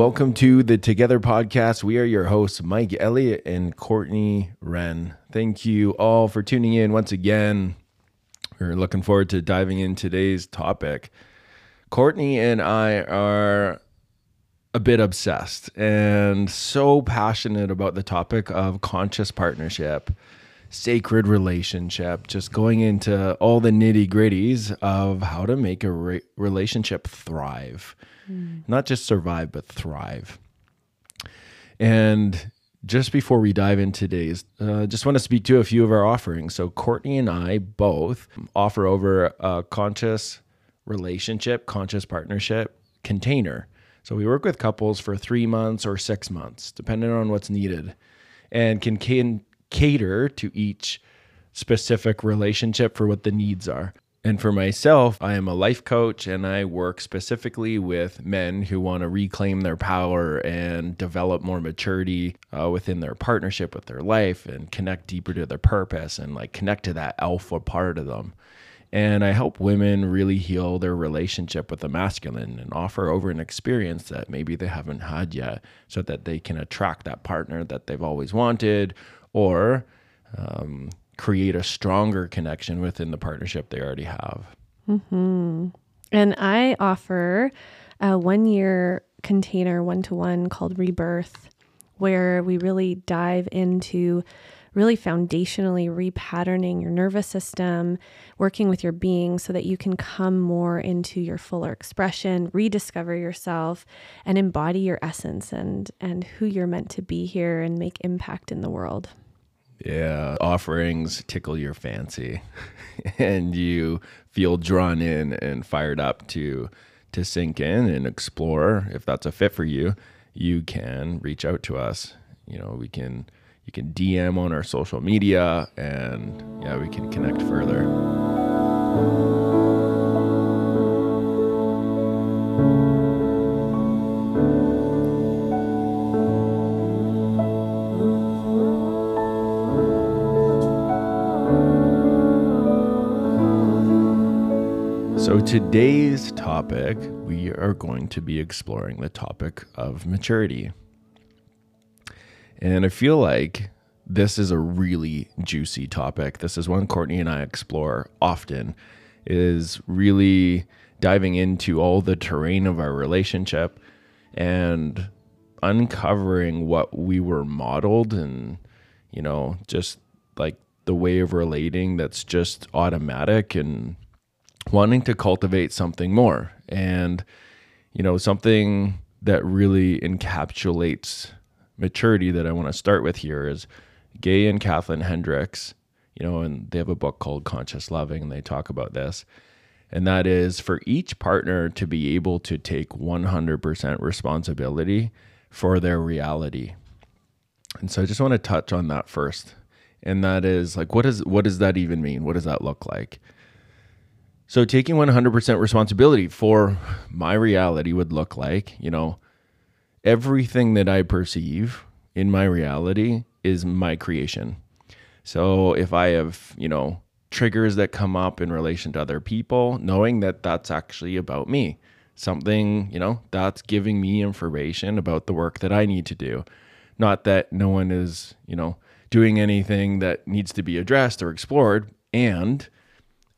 welcome to the Together podcast. We are your hosts, Mike Elliott and Courtney Wren. Thank you all for tuning in once again. We're looking forward to diving in today's topic. Courtney and I are a bit obsessed and so passionate about the topic of conscious partnership, sacred relationship, just going into all the nitty gritties of how to make a re- relationship thrive not just survive, but thrive. And just before we dive in today's, uh, just want to speak to a few of our offerings. So, Courtney and I both offer over a conscious relationship, conscious partnership container. So, we work with couples for three months or six months, depending on what's needed, and can, can cater to each specific relationship for what the needs are. And for myself, I am a life coach and I work specifically with men who want to reclaim their power and develop more maturity uh, within their partnership with their life and connect deeper to their purpose and like connect to that alpha part of them. And I help women really heal their relationship with the masculine and offer over an experience that maybe they haven't had yet so that they can attract that partner that they've always wanted or um, create a stronger connection within the partnership they already have. And I offer a one year container one to one called Rebirth, where we really dive into really foundationally repatterning your nervous system, working with your being so that you can come more into your fuller expression, rediscover yourself and embody your essence and and who you're meant to be here and make impact in the world. Yeah, offerings tickle your fancy and you feel drawn in and fired up to to sink in and explore if that's a fit for you, you can reach out to us. You know, we can you can DM on our social media and yeah, we can connect further. So, today's topic, we are going to be exploring the topic of maturity. And I feel like this is a really juicy topic. This is one Courtney and I explore often, is really diving into all the terrain of our relationship and uncovering what we were modeled and, you know, just like the way of relating that's just automatic and wanting to cultivate something more and you know something that really encapsulates maturity that i want to start with here is gay and Kathlyn Hendricks you know and they have a book called conscious loving and they talk about this. And that is for each partner to be able to take 100% responsibility for their reality. And so i just want to touch on that first. And that is like what does what does that even mean? What does that look like? So taking 100% responsibility for my reality would look like, you know, everything that I perceive in my reality is my creation. So if I have, you know, triggers that come up in relation to other people, knowing that that's actually about me, something, you know, that's giving me information about the work that I need to do. Not that no one is, you know, doing anything that needs to be addressed or explored. And,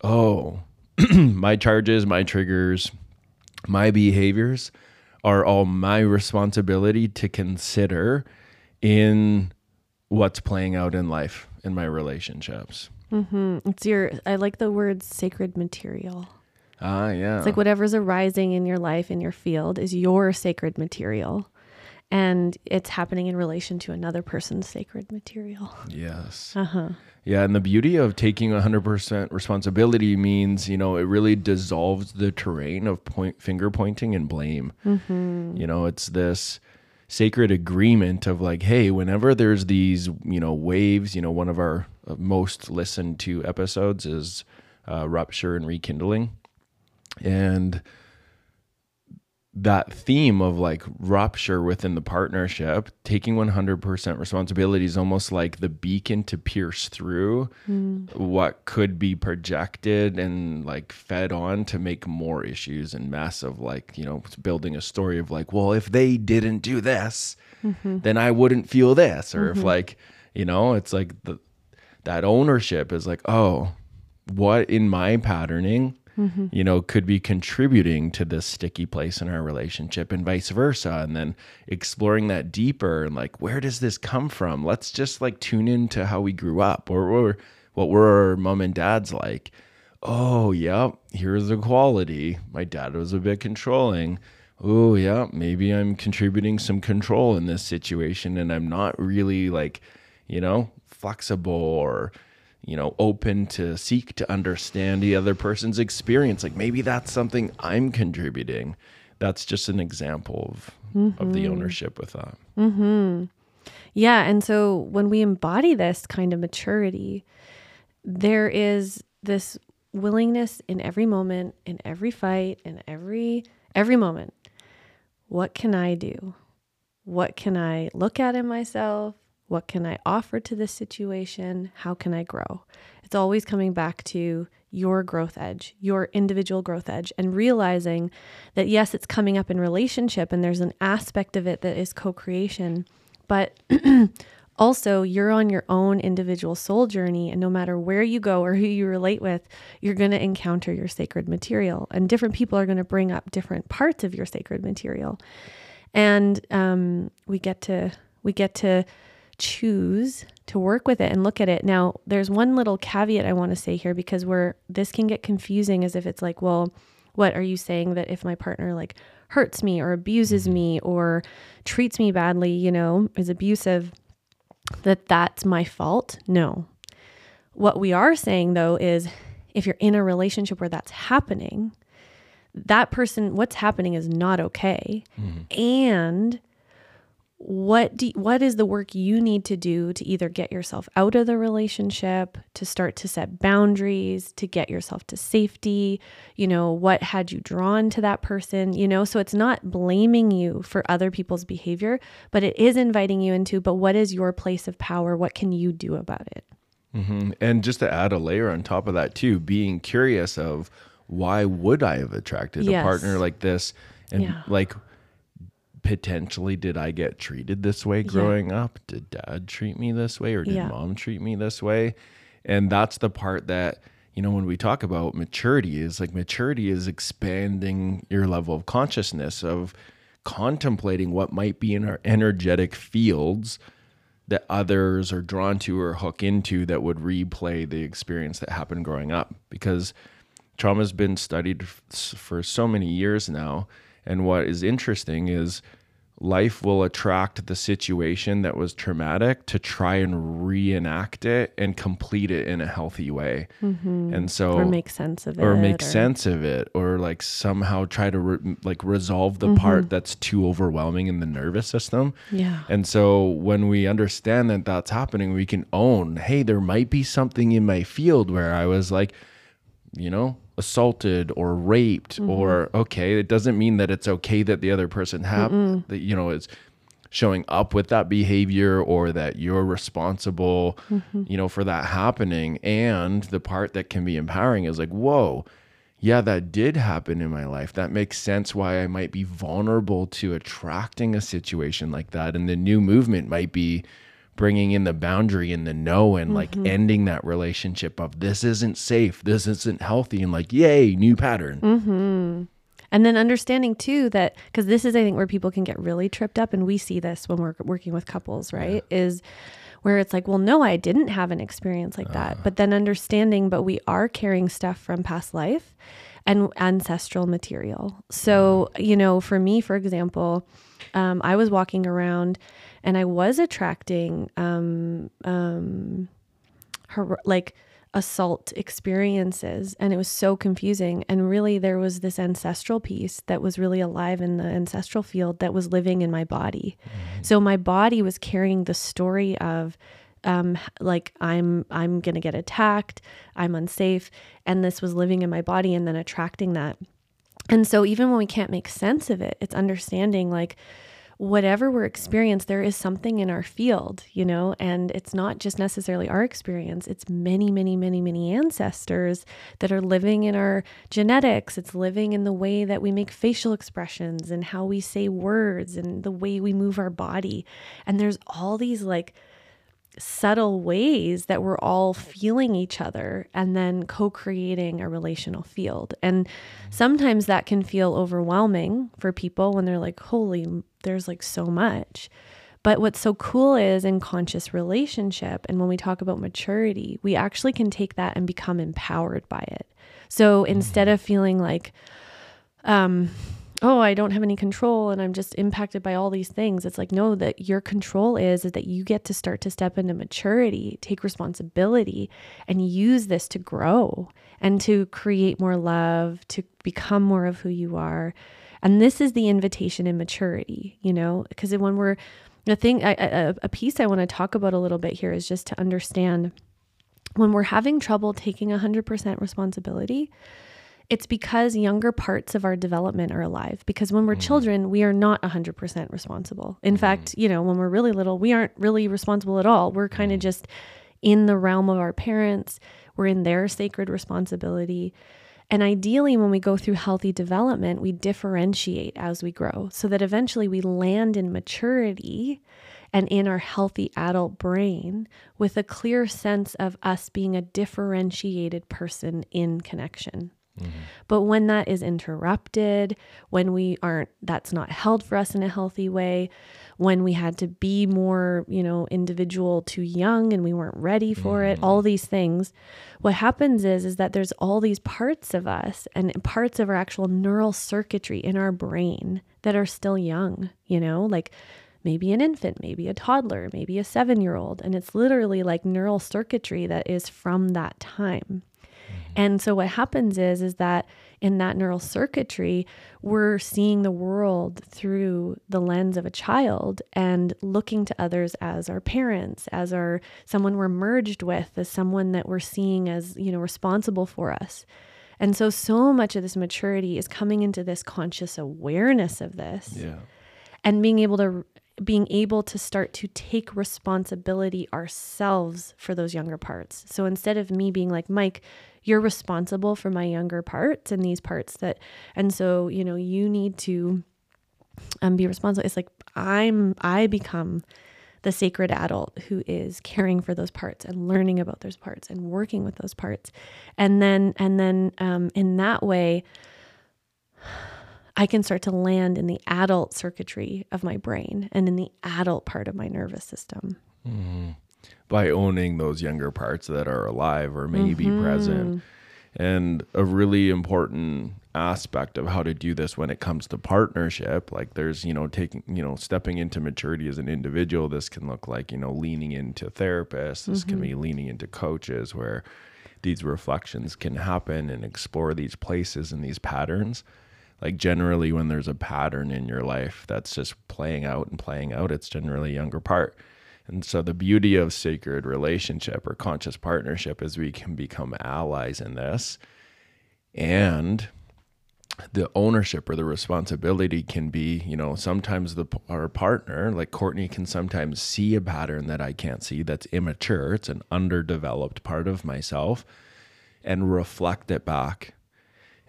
oh, my charges, my triggers, my behaviors are all my responsibility to consider in what's playing out in life in my relationships. It's your I like the word sacred material. Ah, yeah. It's like whatever's arising in your life in your field is your sacred material. And it's happening in relation to another person's sacred material. Yes. Uh-huh. Yeah, and the beauty of taking 100% responsibility means, you know, it really dissolves the terrain of point finger pointing and blame. You know, it's this sacred agreement of like, hey, whenever there's these, you know, waves, you know, one of our uh, most listened to episodes is uh, rupture and rekindling. And that theme of like rupture within the partnership, taking 100% responsibility is almost like the beacon to pierce through mm. what could be projected and like fed on to make more issues and mess of like, you know, building a story of like, well, if they didn't do this, mm-hmm. then I wouldn't feel this. Or mm-hmm. if like, you know, it's like the, that ownership is like, oh, what in my patterning mm-hmm. you know, could be contributing to this sticky place in our relationship and vice versa. And then exploring that deeper and like, where does this come from? Let's just like tune into how we grew up or, or what were our mom and dad's like. Oh, yeah, here's the quality. My dad was a bit controlling. Oh, yeah, maybe I'm contributing some control in this situation and I'm not really like, you know, flexible or you know, open to seek to understand the other person's experience. Like maybe that's something I'm contributing. That's just an example of mm-hmm. of the mm-hmm. ownership with that. Mm-hmm. Yeah, and so when we embody this kind of maturity, there is this willingness in every moment, in every fight, in every every moment. What can I do? What can I look at in myself? What can I offer to this situation? How can I grow? It's always coming back to your growth edge, your individual growth edge, and realizing that yes, it's coming up in relationship and there's an aspect of it that is co creation, but also you're on your own individual soul journey. And no matter where you go or who you relate with, you're going to encounter your sacred material. And different people are going to bring up different parts of your sacred material. And um, we get to, we get to, choose to work with it and look at it. Now, there's one little caveat I want to say here because we're this can get confusing as if it's like, well, what are you saying that if my partner like hurts me or abuses me or treats me badly, you know, is abusive, that that's my fault? No. What we are saying though is if you're in a relationship where that's happening, that person, what's happening is not okay. Mm-hmm. And what do what is the work you need to do to either get yourself out of the relationship to start to set boundaries to get yourself to safety you know what had you drawn to that person you know so it's not blaming you for other people's behavior but it is inviting you into but what is your place of power what can you do about it mm-hmm. and just to add a layer on top of that too being curious of why would i have attracted yes. a partner like this and yeah. like potentially did I get treated this way growing yeah. up? Did dad treat me this way or did yeah. mom treat me this way? And that's the part that, you know, when we talk about maturity is like maturity is expanding your level of consciousness of contemplating what might be in our energetic fields that others are drawn to or hook into that would replay the experience that happened growing up because trauma has been studied for so many years now and what is interesting is life will attract the situation that was traumatic to try and reenact it and complete it in a healthy way. Mm-hmm. And so, or make sense of it, or make or... sense of it, or like somehow try to re- like resolve the mm-hmm. part that's too overwhelming in the nervous system. Yeah. And so, when we understand that that's happening, we can own, hey, there might be something in my field where I was like, you know, assaulted or raped mm-hmm. or okay it doesn't mean that it's okay that the other person have that you know is showing up with that behavior or that you're responsible mm-hmm. you know for that happening and the part that can be empowering is like whoa yeah that did happen in my life that makes sense why i might be vulnerable to attracting a situation like that and the new movement might be bringing in the boundary and the no and mm-hmm. like ending that relationship of this isn't safe, this isn't healthy, and like, yay, new pattern. Mm-hmm. And then understanding too that because this is, I think, where people can get really tripped up, and we see this when we're working with couples, right? Yeah. Is where it's like, well, no, I didn't have an experience like uh. that. But then understanding, but we are carrying stuff from past life and ancestral material. So, you know, for me, for example, um, I was walking around and I was attracting um, um, her like assault experiences, and it was so confusing. And really, there was this ancestral piece that was really alive in the ancestral field that was living in my body. Mm-hmm. So my body was carrying the story of um, like I'm I'm gonna get attacked, I'm unsafe, and this was living in my body and then attracting that. And so even when we can't make sense of it, it's understanding like whatever we're experiencing, there is something in our field, you know, and it's not just necessarily our experience, it's many, many, many, many ancestors that are living in our genetics. It's living in the way that we make facial expressions and how we say words and the way we move our body. And there's all these like, subtle ways that we're all feeling each other and then co creating a relational field. And sometimes that can feel overwhelming for people when they're like, holy, there's like so much. But what's so cool is in conscious relationship, and when we talk about maturity, we actually can take that and become empowered by it. So instead of feeling like, um, oh, I don't have any control and I'm just impacted by all these things. It's like, no, that your control is, is that you get to start to step into maturity, take responsibility, and use this to grow and to create more love, to become more of who you are. And this is the invitation in maturity, you know, because when we're, the thing, I, a, a piece I want to talk about a little bit here is just to understand when we're having trouble taking 100% responsibility, it's because younger parts of our development are alive. Because when we're mm. children, we are not 100% responsible. In mm. fact, you know, when we're really little, we aren't really responsible at all. We're kind of mm. just in the realm of our parents, we're in their sacred responsibility. And ideally, when we go through healthy development, we differentiate as we grow so that eventually we land in maturity and in our healthy adult brain with a clear sense of us being a differentiated person in connection. Mm-hmm. But when that is interrupted, when we aren't, that's not held for us in a healthy way, when we had to be more, you know, individual too young and we weren't ready for mm-hmm. it, all these things, what happens is, is that there's all these parts of us and parts of our actual neural circuitry in our brain that are still young, you know, like maybe an infant, maybe a toddler, maybe a seven year old. And it's literally like neural circuitry that is from that time. And so what happens is is that in that neural circuitry, we're seeing the world through the lens of a child and looking to others as our parents, as our someone we're merged with, as someone that we're seeing as, you know, responsible for us. And so so much of this maturity is coming into this conscious awareness of this. Yeah. And being able to being able to start to take responsibility ourselves for those younger parts. So instead of me being like, Mike, you're responsible for my younger parts and these parts that, and so, you know, you need to um, be responsible. It's like I'm, I become the sacred adult who is caring for those parts and learning about those parts and working with those parts. And then, and then um, in that way, I can start to land in the adult circuitry of my brain and in the adult part of my nervous system. Mm-hmm. By owning those younger parts that are alive or maybe mm-hmm. present. And a really important aspect of how to do this when it comes to partnership like there's you know taking you know stepping into maturity as an individual this can look like you know leaning into therapists this mm-hmm. can be leaning into coaches where these reflections can happen and explore these places and these patterns like generally when there's a pattern in your life that's just playing out and playing out it's generally a younger part and so the beauty of sacred relationship or conscious partnership is we can become allies in this and the ownership or the responsibility can be, you know, sometimes the our partner, like Courtney, can sometimes see a pattern that I can't see that's immature. It's an underdeveloped part of myself, and reflect it back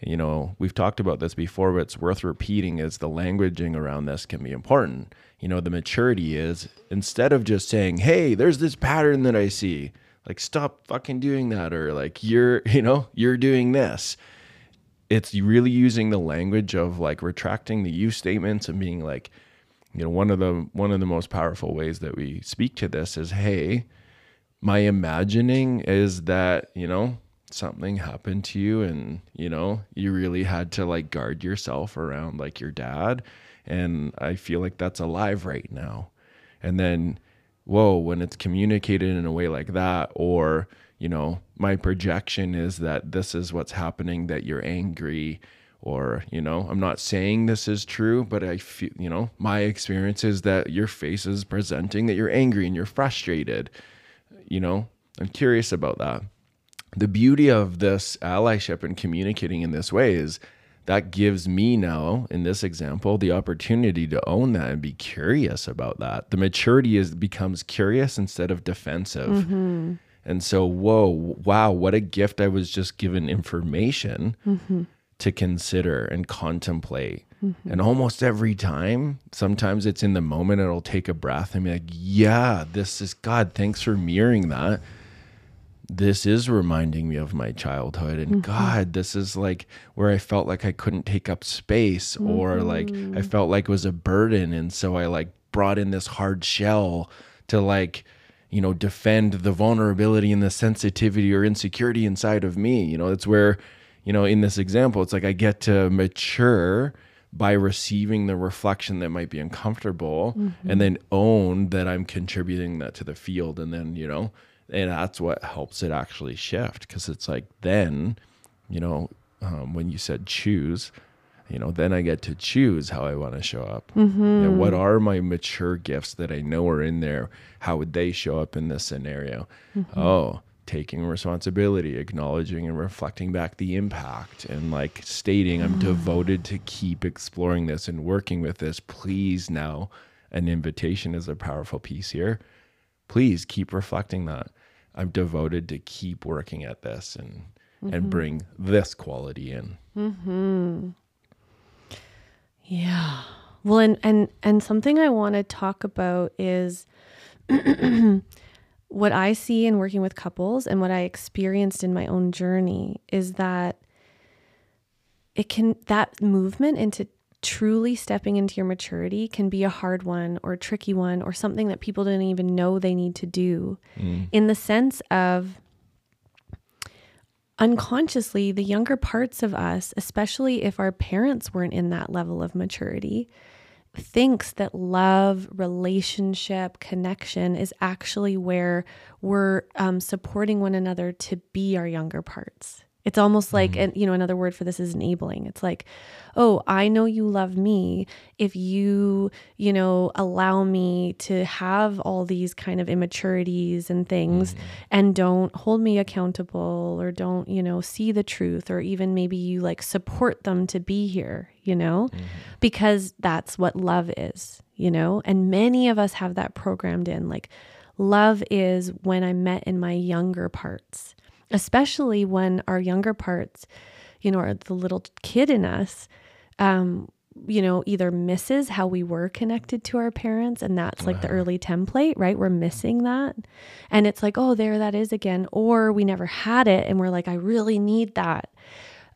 you know, we've talked about this before, but it's worth repeating is the languaging around this can be important. You know, the maturity is instead of just saying, hey, there's this pattern that I see, like, stop fucking doing that, or like, you're, you know, you're doing this. It's really using the language of like retracting the you statements and being like, you know, one of the one of the most powerful ways that we speak to this is, hey, my imagining is that, you know, something happened to you and you know you really had to like guard yourself around like your dad. And i feel like that's alive right now. And then whoa when it's communicated in a way like that or you know my projection is that this is what's happening that you're angry or you know i'm not saying this is true but i feel you know my experience is that your face is presenting that you're angry and you're frustrated. You know i'm curious about that the beauty of this allyship and communicating in this way is that gives me now in this example the opportunity to own that and be curious about that. The maturity is becomes curious instead of defensive. Mm-hmm. and so whoa wow what a gift i was just given information Mm-hmm. to consider and contemplate. And almost every time sometimes it's in the moment it'll take a breath and be like yeah this is god thanks for mirroring that this is reminding me of my childhood and mm-hmm. god this is like where i felt like i couldn't take up space or like i mm-hmm. felt like it was a burden and so i like brought in this hard shell to like you know defend the vulnerability and the sensitivity or insecurity inside of me you know? It's where you know in this example it's like i get to mature by receiving the reflection that might be uncomfortable and mm-hmm. then own that i'm contributing that to the field and then you know and that's what helps it actually shift because it's like then you know um, when you said choose you know then i get to choose how i want to show up. And mm-hmm. what are my mature gifts that i know are in there? How would they show up in this scenario? Mm-hmm. Oh taking responsibility acknowledging and reflecting back the impact and like stating i'm mm-hmm. devoted to keep exploring this and working with this. Please now an invitation is a powerful piece here. Please keep reflecting that i'm devoted to keep working at this and and mm-hmm. bring this quality in. Mm-hmm. Yeah. Well, and and and something I want to talk about is what I see in working with couples and what I experienced in my own journey is that it can that movement into truly stepping into your maturity can be a hard one or a tricky one or something that people didn't even know they need to do in the sense of unconsciously the younger parts of us especially if our parents weren't in that level of maturity thinks that love relationship connection is actually where we're um, supporting one another to be our younger parts it's almost like mm-hmm. and you know another word for this is enabling. It's like oh i know you love me. If you you know allow me to have all these kind of immaturities and things mm-hmm. and don't hold me accountable or don't you know see the truth or even maybe you like support them to be here you know? Mm-hmm. Because that's what love is you know? And many of us have that programmed in. Like love is when i'm met in my younger parts especially when our younger parts, you know, or the little kid in us, um, you know, either misses how we were connected to our parents, and that's like the early template, right? We're missing that. And it's like, oh, there that is again. Or we never had it, and we're like, I really need that.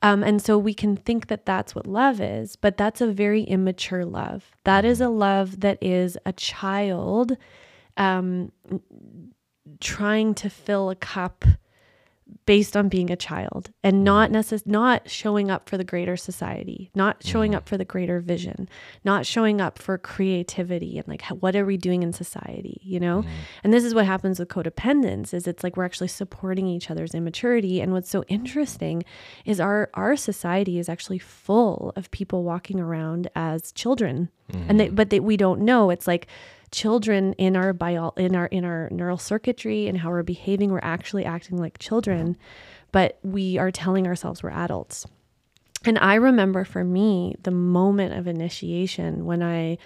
Um, and so we can think that that's what love is, but that's a very immature love. That is a love that is a child um, trying to fill a cup based on being a child and mm. not necess- not showing up for the greater society, not showing mm-hmm. up for the greater vision, not showing up for creativity and like what are we doing in society, you know? Mm-hmm. And this is what happens with codependence is it's like we're actually supporting each other's immaturity and what's so interesting is our our society is actually full of people walking around as children. And they, mm-hmm. but they, we don't know. It's like children in our bio in our in our neural circuitry and how we're behaving we're actually acting like children but we are telling ourselves we're adults and i remember for me the moment of initiation when i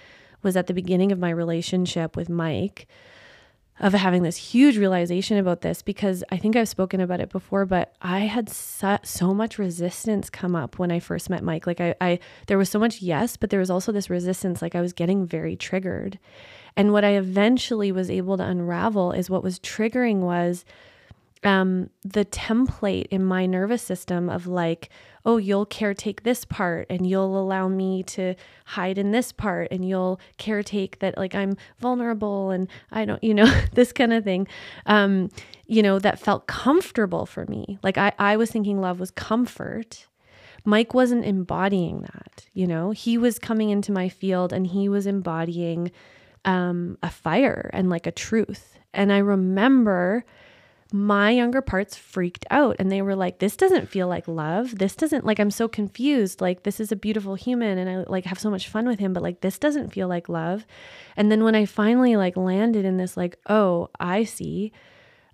was at the beginning of my relationship with mike of having this huge realization about this because I think I've spoken about it before, but I had so, so much resistance come up when I first met Mike. Like I, I, there was so much yes, but there was also this resistance. Like I was getting very triggered, and what I eventually was able to unravel is what was triggering was um, the template in my nervous system of like, oh, you'll caretake this part and you'll allow me to hide in this part and you'll caretake that like I'm vulnerable and I don't, you know, this kind of thing, um, you know, that felt comfortable for me. Like I, I was thinking love was comfort. Mike wasn't embodying that, you know, he was coming into my field and he was embodying um, a fire and like a truth. And I remember my younger parts freaked out and they were like this doesn't feel like love. This doesn't like i'm so confused. Like this is a beautiful human and i like have so much fun with him but like this doesn't feel like love. And then when i finally like landed in this like oh i see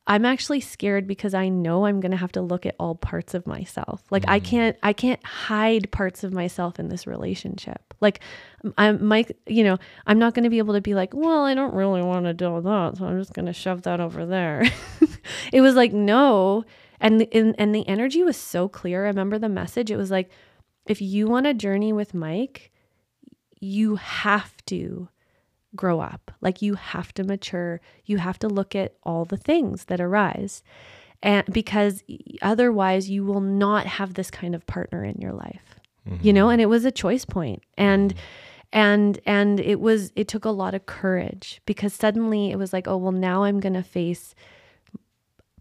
I'm actually scared because I know I'm going to have to look at all parts of myself. Like I mm. can't I can't hide parts of myself in this relationship. Like I'm Mike, you know, I'm not going to be able to be like, "Well, I don't really want to do that, so I'm just going to shove that over there." it was like, "No." And the, and, and the energy was so clear. I remember the message. It was like, "If you want a journey with Mike, you have to grow up. Like you have to mature. You have to look at all the things that arise. And because otherwise you will not have this kind of partner in your life. Mm-hmm. You know, and it was a choice point. And and and it was it took a lot of courage because suddenly it was like, oh, well now I'm going to face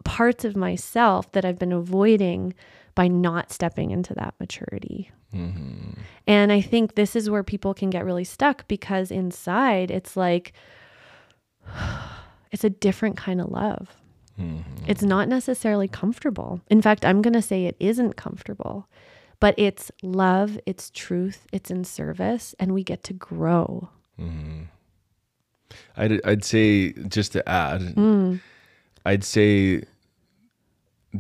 parts of myself that I've been avoiding by not stepping into that maturity. Mm-hmm. And I think this is where people can get really stuck because inside it's like, it's a different kind of love. Mm-hmm. It's not necessarily comfortable. In fact, I'm going to say it isn't comfortable, but it's love, it's truth, it's in service, and we get to grow. Mm-hmm. I'd, I'd say, just to add, mm. I'd say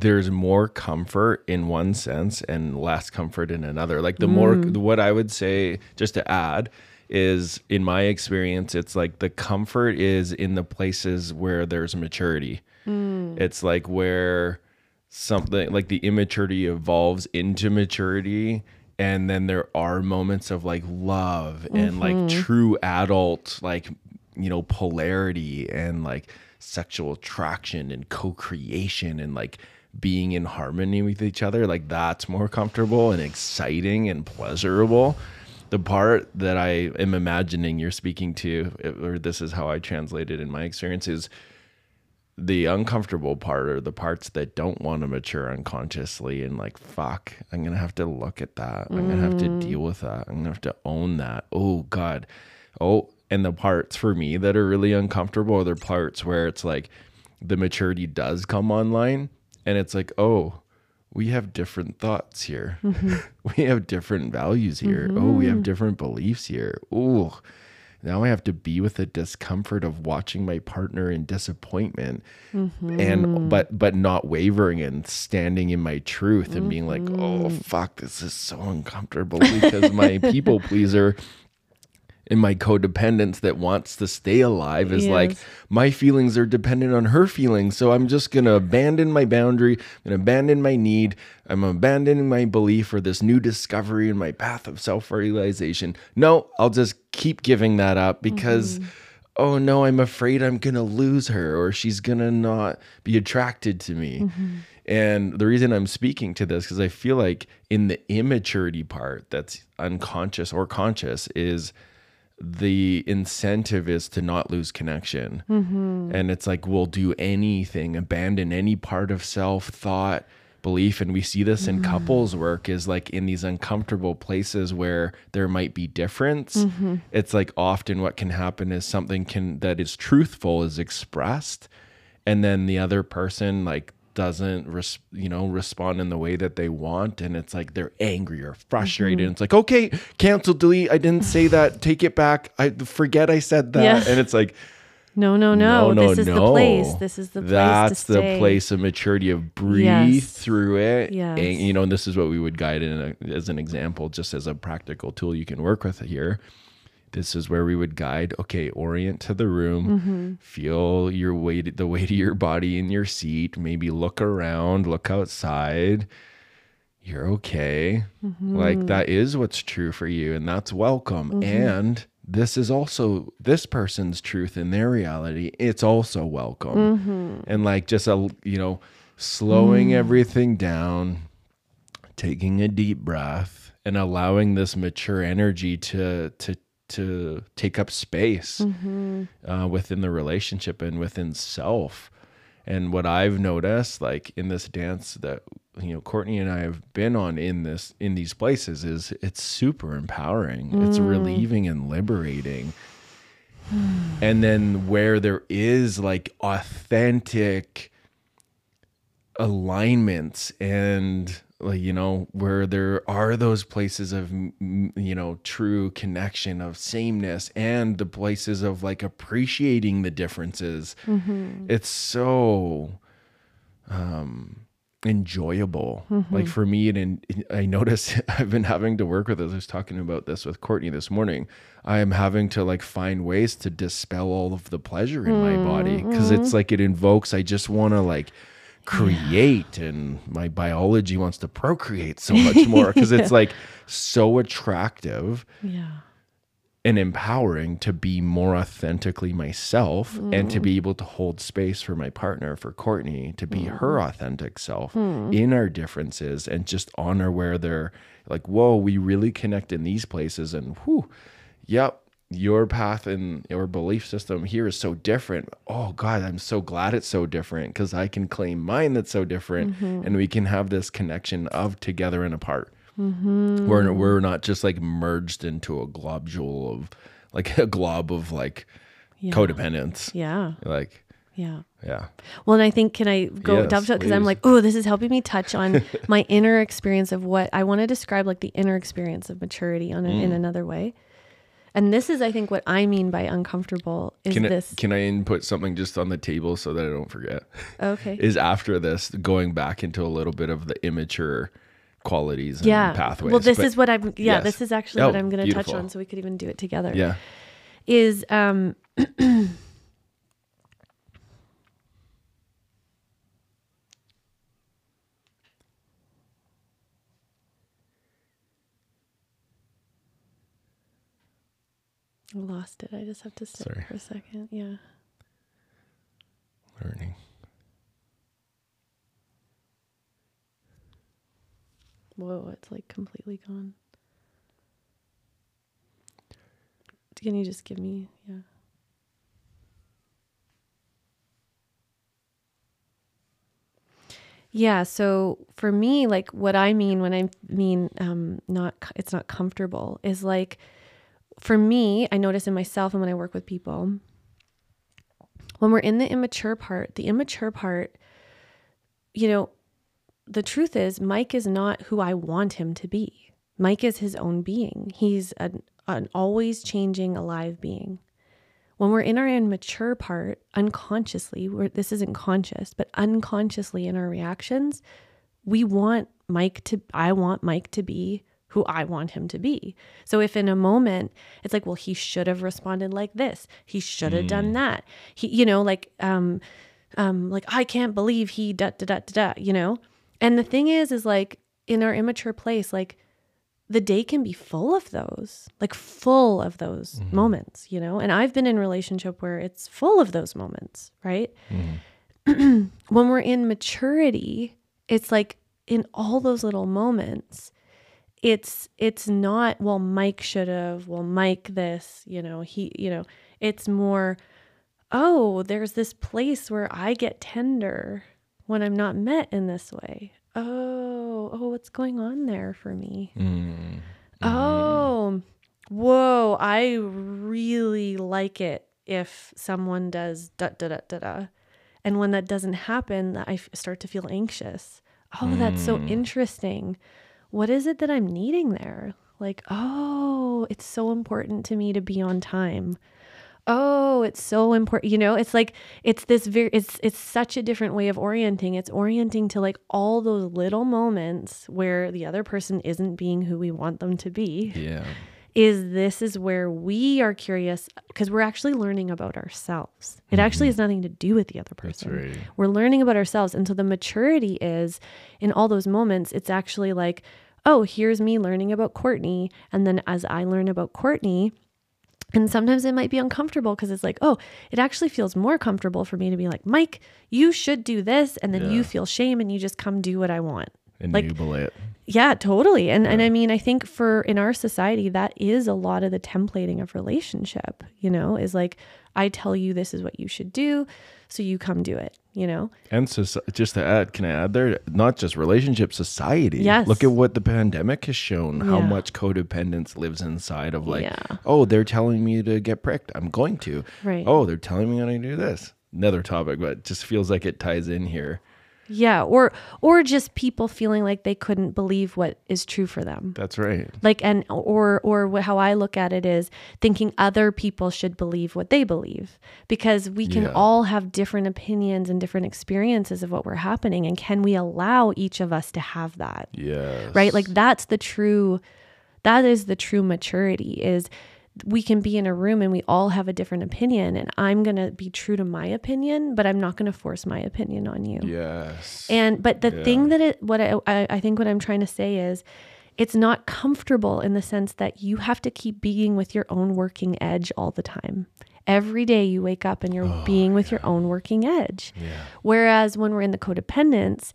there's more comfort in one sense and less comfort in another. Like the mm. more what I would say just to add is in my experience it's like the comfort is in the places where there's maturity. Mm. It's like where something like the immaturity evolves into maturity and then there are moments of like love and mm-hmm. like true adult like you know polarity and like sexual attraction and co-creation and like being in harmony with each other, like that's more comfortable and exciting and pleasurable. The part that I am imagining you're speaking to, or this is how I translate it in my experience, is the uncomfortable part or the parts that don't want to mature unconsciously and like fuck i'm gonna have to look at that i'm gonna have to mm. deal with that i'm gonna have to own that oh god oh and the parts for me that are really uncomfortable are the parts where it's like the maturity does come online and it's like oh we have different thoughts here mm-hmm. we have different values here mm-hmm. oh we have mm-hmm. different beliefs here oh now i have to be with the discomfort of watching my partner in disappointment mm-hmm. and but but not wavering and standing in my truth and being like oh mm-hmm. fuck this is so uncomfortable because my people pleaser in my codependence that wants to stay alive is yes. like my feelings are dependent on her feelings. So I'm just going to abandon my boundary, going to abandon my need, I'm abandoning my belief for this new discovery in my path of self realization. No, I'll just keep giving that up because. Mm-hmm. Oh no, I'm afraid I'm gonna lose her or she's gonna not be attracted to me. Mm-hmm. And the reason I'm speaking to this, because I feel like in the immaturity part that's unconscious or conscious, is the incentive is to not lose connection. Mm-hmm. And it's like we'll do anything, abandon any part of self, thought, belief. And we see this in mm-hmm. couples work is like in these uncomfortable places where there might be difference. Mm-hmm. It's like often what can happen is something can that is truthful is expressed. And then the other person like doesn't res- you know respond in the way that they want and it's like they're angry or frustrated mm-hmm. it's like okay cancel delete i didn't say that take it back i forget i said that yeah. and it's like no no no, no, no this is no. the place this is the place that's the place of maturity of breathe yes. through it yes. and you know and this is what we would guide in a, as an example just as a practical tool you can work with here this is where we would guide okay orient to the room mm-hmm. feel your weight the weight of your body in your seat maybe look around look outside you're okay mm-hmm. like that is what's true for you and that's welcome mm-hmm. and this is also this person's truth in their reality it's also welcome mm-hmm. and like just a you know slowing mm. everything down taking a deep breath and allowing this mature energy to to to take up space mm-hmm. uh, within the relationship and within self. And what I've noticed, like in this dance that you know Courtney and I have been on in this in these places, is it's super empowering. Mm. It's relieving and liberating. and then where there is like authentic alignments and like you know where there are those places of you know true connection of sameness and the places of like appreciating the differences. Mm-hmm. it's so um enjoyable. Like for me and, and i notice i've been having to work with this i was talking about this with courtney this morning. I am having to like find ways to dispel all of the pleasure in my body because it's like it invokes i just want to like create and my biology wants to procreate so much more because it's like so attractive Yeah. and empowering to be more authentically myself and to be mm. able to hold space for my partner, for Courtney, to be mm. her authentic self hmm. in our differences and just honor where they're like, whoa, we really connect in these places. And whew, yep, your path and your belief system here is so different. Oh God, I'm so glad it's so different because I can claim mine that's so different and we can have this connection of together and apart. We're we're not just like merged into a globule of like a glob of like Yeah. codependence. Yeah. Like Yeah. yeah. Well, and I think can I go Yes, dovetail because I'm like, oh, this is helping me touch on my inner experience of what I want to describe, like the inner experience of maturity on a, in Mm. another way. And this is, I think, what I mean by uncomfortable is Can I, this. can I input something just on the table so that I don't forget? okay. Is after this going back into a little bit of the immature qualities and yeah. pathways. Well, this but- is what I'm. Yeah, yes. this is actually Oh, what I'm going to touch on, so we could even do it together. yeah. Is um. I lost it. I just have to sit Sorry. for a second. Yeah. Learning. Whoa, it's like completely gone. Can you just give me, yeah. Yeah, so for me, like what I mean when I mean um not it's not comfortable is like for me, I notice in myself and when I work with people, when we're in the immature part, the immature part, you know, the truth is Mike is not who I want him to be. Mike is his own being. He's an, an always changing alive being. When we're in our immature part, unconsciously, this isn't conscious, but unconsciously in our reactions, we want Mike to, I want Mike to be who I want him to be. So if in a moment it's like, well, he should have responded like this, he should have done that. He, you know, like, um, um, like I can't believe he da da da da da, you know. And the thing is, is like in our immature place, like the day can be full of those, like full of those moments, you know. And I've been in a relationship where it's full of those moments, right? when we're in maturity, it's like in all those little moments, it's it's not well Mike should have, well Mike this, you know, he, you know, it's more oh, there's this place where I get tender when I'm not met in this way. Oh, oh, what's going on there for me? Mm. Oh, whoa, I really like it if someone does da da da da da. And when that doesn't happen, I f- start to feel anxious. Oh, that's so interesting. What is it that I'm needing there? Like, oh, it's so important to me to be on time. Oh, it's so important. You know, it's like it's this very it's it's such a different way of orienting. It's orienting to like all those little moments where the other person isn't being who we want them to be Yeah. Is this is where we are curious because we're actually learning about ourselves. It mm-hmm. actually has nothing to do with the other That's person. right. We're learning about ourselves. And so the maturity is in all those moments, it's actually like, oh, here's me learning about Courtney. And then as I learn about Courtney, and sometimes it might be uncomfortable because it's like, oh, it actually feels more comfortable for me to be like, Mike, you should do this. And then Yeah. you feel shame and you just come do what I want. Like- Enable it. Yeah, totally. And and I mean, I think for in our society that is a lot of the templating of relationship, you know, is like I tell you this is what you should do, so you come do it, you know. And so, just to add, can I add there? Not just relationship, society. Yes. Look at what the pandemic has shown. How much codependence lives inside of like, Yeah. oh, they're telling me to get pricked. I'm going to. Right. Oh, they're telling me how to do this. Another topic, but it just feels like it ties in here. Yeah, or or just people feeling like they couldn't believe what is true for them. That's right. Like and or or how I look at it is thinking other people should believe what they believe because we can Yeah. all have different opinions and different experiences of what we're happening and can we allow each of us to have that? Yeah. right like that's the true that is the true maturity is we can be in a room and we all have a different opinion and i'm going to be true to my opinion but i'm not going to force my opinion on you Yes. and but the Yeah. thing that it what I, I I think what i'm trying to say is it's not comfortable in the sense that you have to keep being with your own working edge all the time every day you wake up and you're being with your own working edge yeah. Whereas when we're in the codependence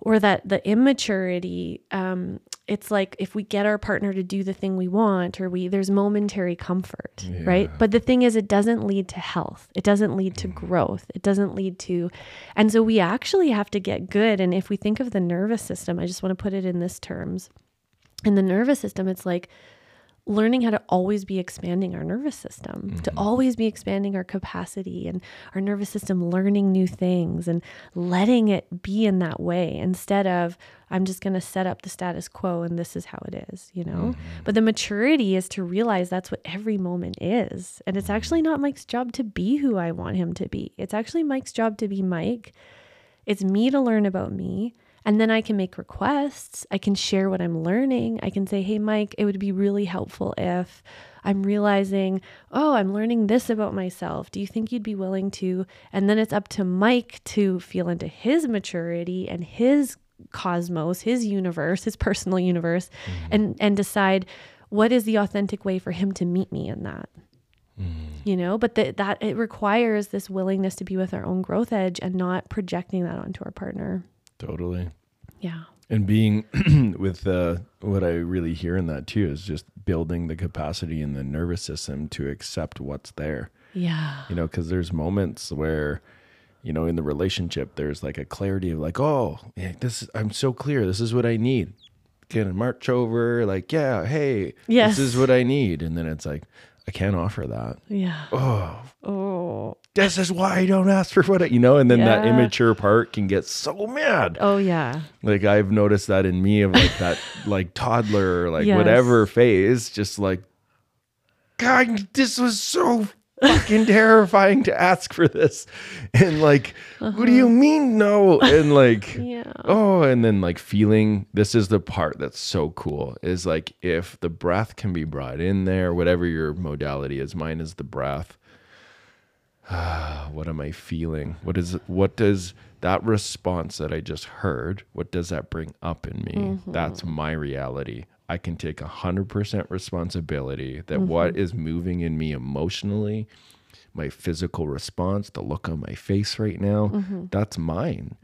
or that the immaturity, um, it's like if we get our partner to do the thing we want or we there's momentary comfort, right? But the thing is it doesn't lead to health. It doesn't lead to mm. growth. It doesn't lead to and so we actually have to get good and if we think of the nervous system, I just want to put it in this terms. In the nervous system, it's like learning how to always be expanding our nervous system, to mm-hmm. always be expanding our capacity and our nervous system learning new things and letting it be in that way instead of, I'm just going to set up the status quo and this is how it is, you know? Mm-hmm. But the maturity is to realize that's what every moment is. And it's actually not Mike's job to be who I want him to be. It's actually Mike's job to be Mike. It's me to learn about me. And then I can make requests. I can share what I'm learning. I can say, hey, Mike, it would be really helpful if I'm realizing, oh, I'm learning this about myself. Do you think you'd be willing to? And then it's up to Mike to feel into his maturity and his cosmos, his universe, his personal universe, mm-hmm. and, and decide what is the authentic way for him to meet me in that mm-hmm. you know but that that it requires this willingness to be with our own growth edge and not projecting that onto our partner Totally. yeah And being with uh, what I really hear in that too is just building the capacity in the nervous system to accept what's there. yeah You know, because there's moments where, you know, in the relationship, there's like a clarity of like, oh, yeah, this is, I'm so clear. This is what I need. Can march over, like, yeah, hey, Yes. this is what I need. And then it's like, I can't offer that. yeah Oh, oh this is why I don't ask for what I, you know, and then that immature part can get so mad. oh yeah Like I've noticed that in me of like that like toddler, like Yes. whatever phase, just like God, this was so fucking terrifying to ask for this. And like, what do you uh-huh. mean no? And like yeah oh, and then like feeling this is the part that's so cool is like if the breath can be brought in there, whatever your modality is, mine is the breath. what am I feeling? What is what does that response that I just heard, what does that bring up in me? Mm-hmm. That's my reality. I can take 100% responsibility that what mm-hmm. is moving in me emotionally, my physical response, the look on my face right now, mm-hmm. that's mine.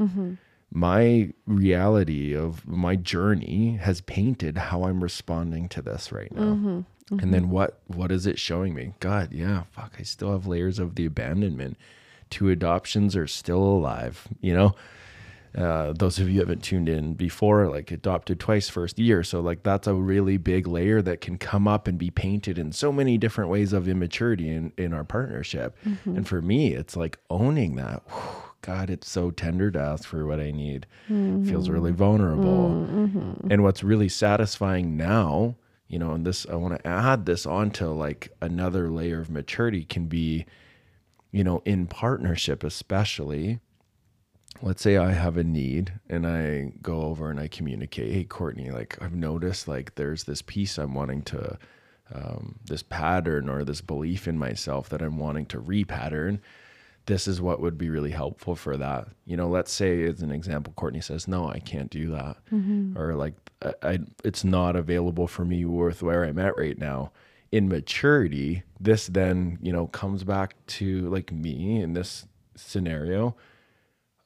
My reality of my journey has painted how I'm responding to this right now. And then mm-hmm. what what is it showing me? God, yeah, fuck, I still have layers of the abandonment. Two adoptions are still alive, you know? Uh, those of you who haven't tuned in before, like adopted twice first year. So like that's a really big layer that can come up and be painted in so many different ways of immaturity in, in our partnership. Mm-hmm. And for me, it's like owning that. Whew, God, it's so tender to ask for what I need. Feels really mm-hmm. vulnerable. And what's really satisfying now, you know, and this I want to add this onto like another layer of maturity can be, you know, in partnership especially let's say I have a need and I go over and I communicate, hey Courtney, like I've noticed like there's this piece I'm wanting to um, this pattern or this belief in myself that I'm wanting to repattern. This is what would be really helpful for that. You know, let's say as an example, Courtney says, "No, I can't do that," mm-hmm. or like, I, I, "It's not available for me with where I'm at right now." In maturity, this then you know comes back to like me in this scenario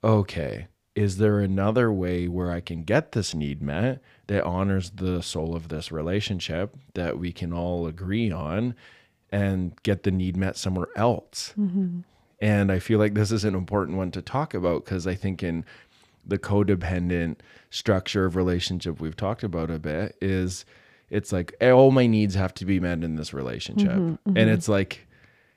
okay, is there another way where I can get this need met that honors the soul of this relationship that we can all agree on and get the need met somewhere else? Mm-hmm. And I feel like this is an important one to talk about because I think in the codependent structure of relationship we've talked about a bit is it's like eh, all my needs have to be met in this relationship. Mm-hmm, mm-hmm. And it's like,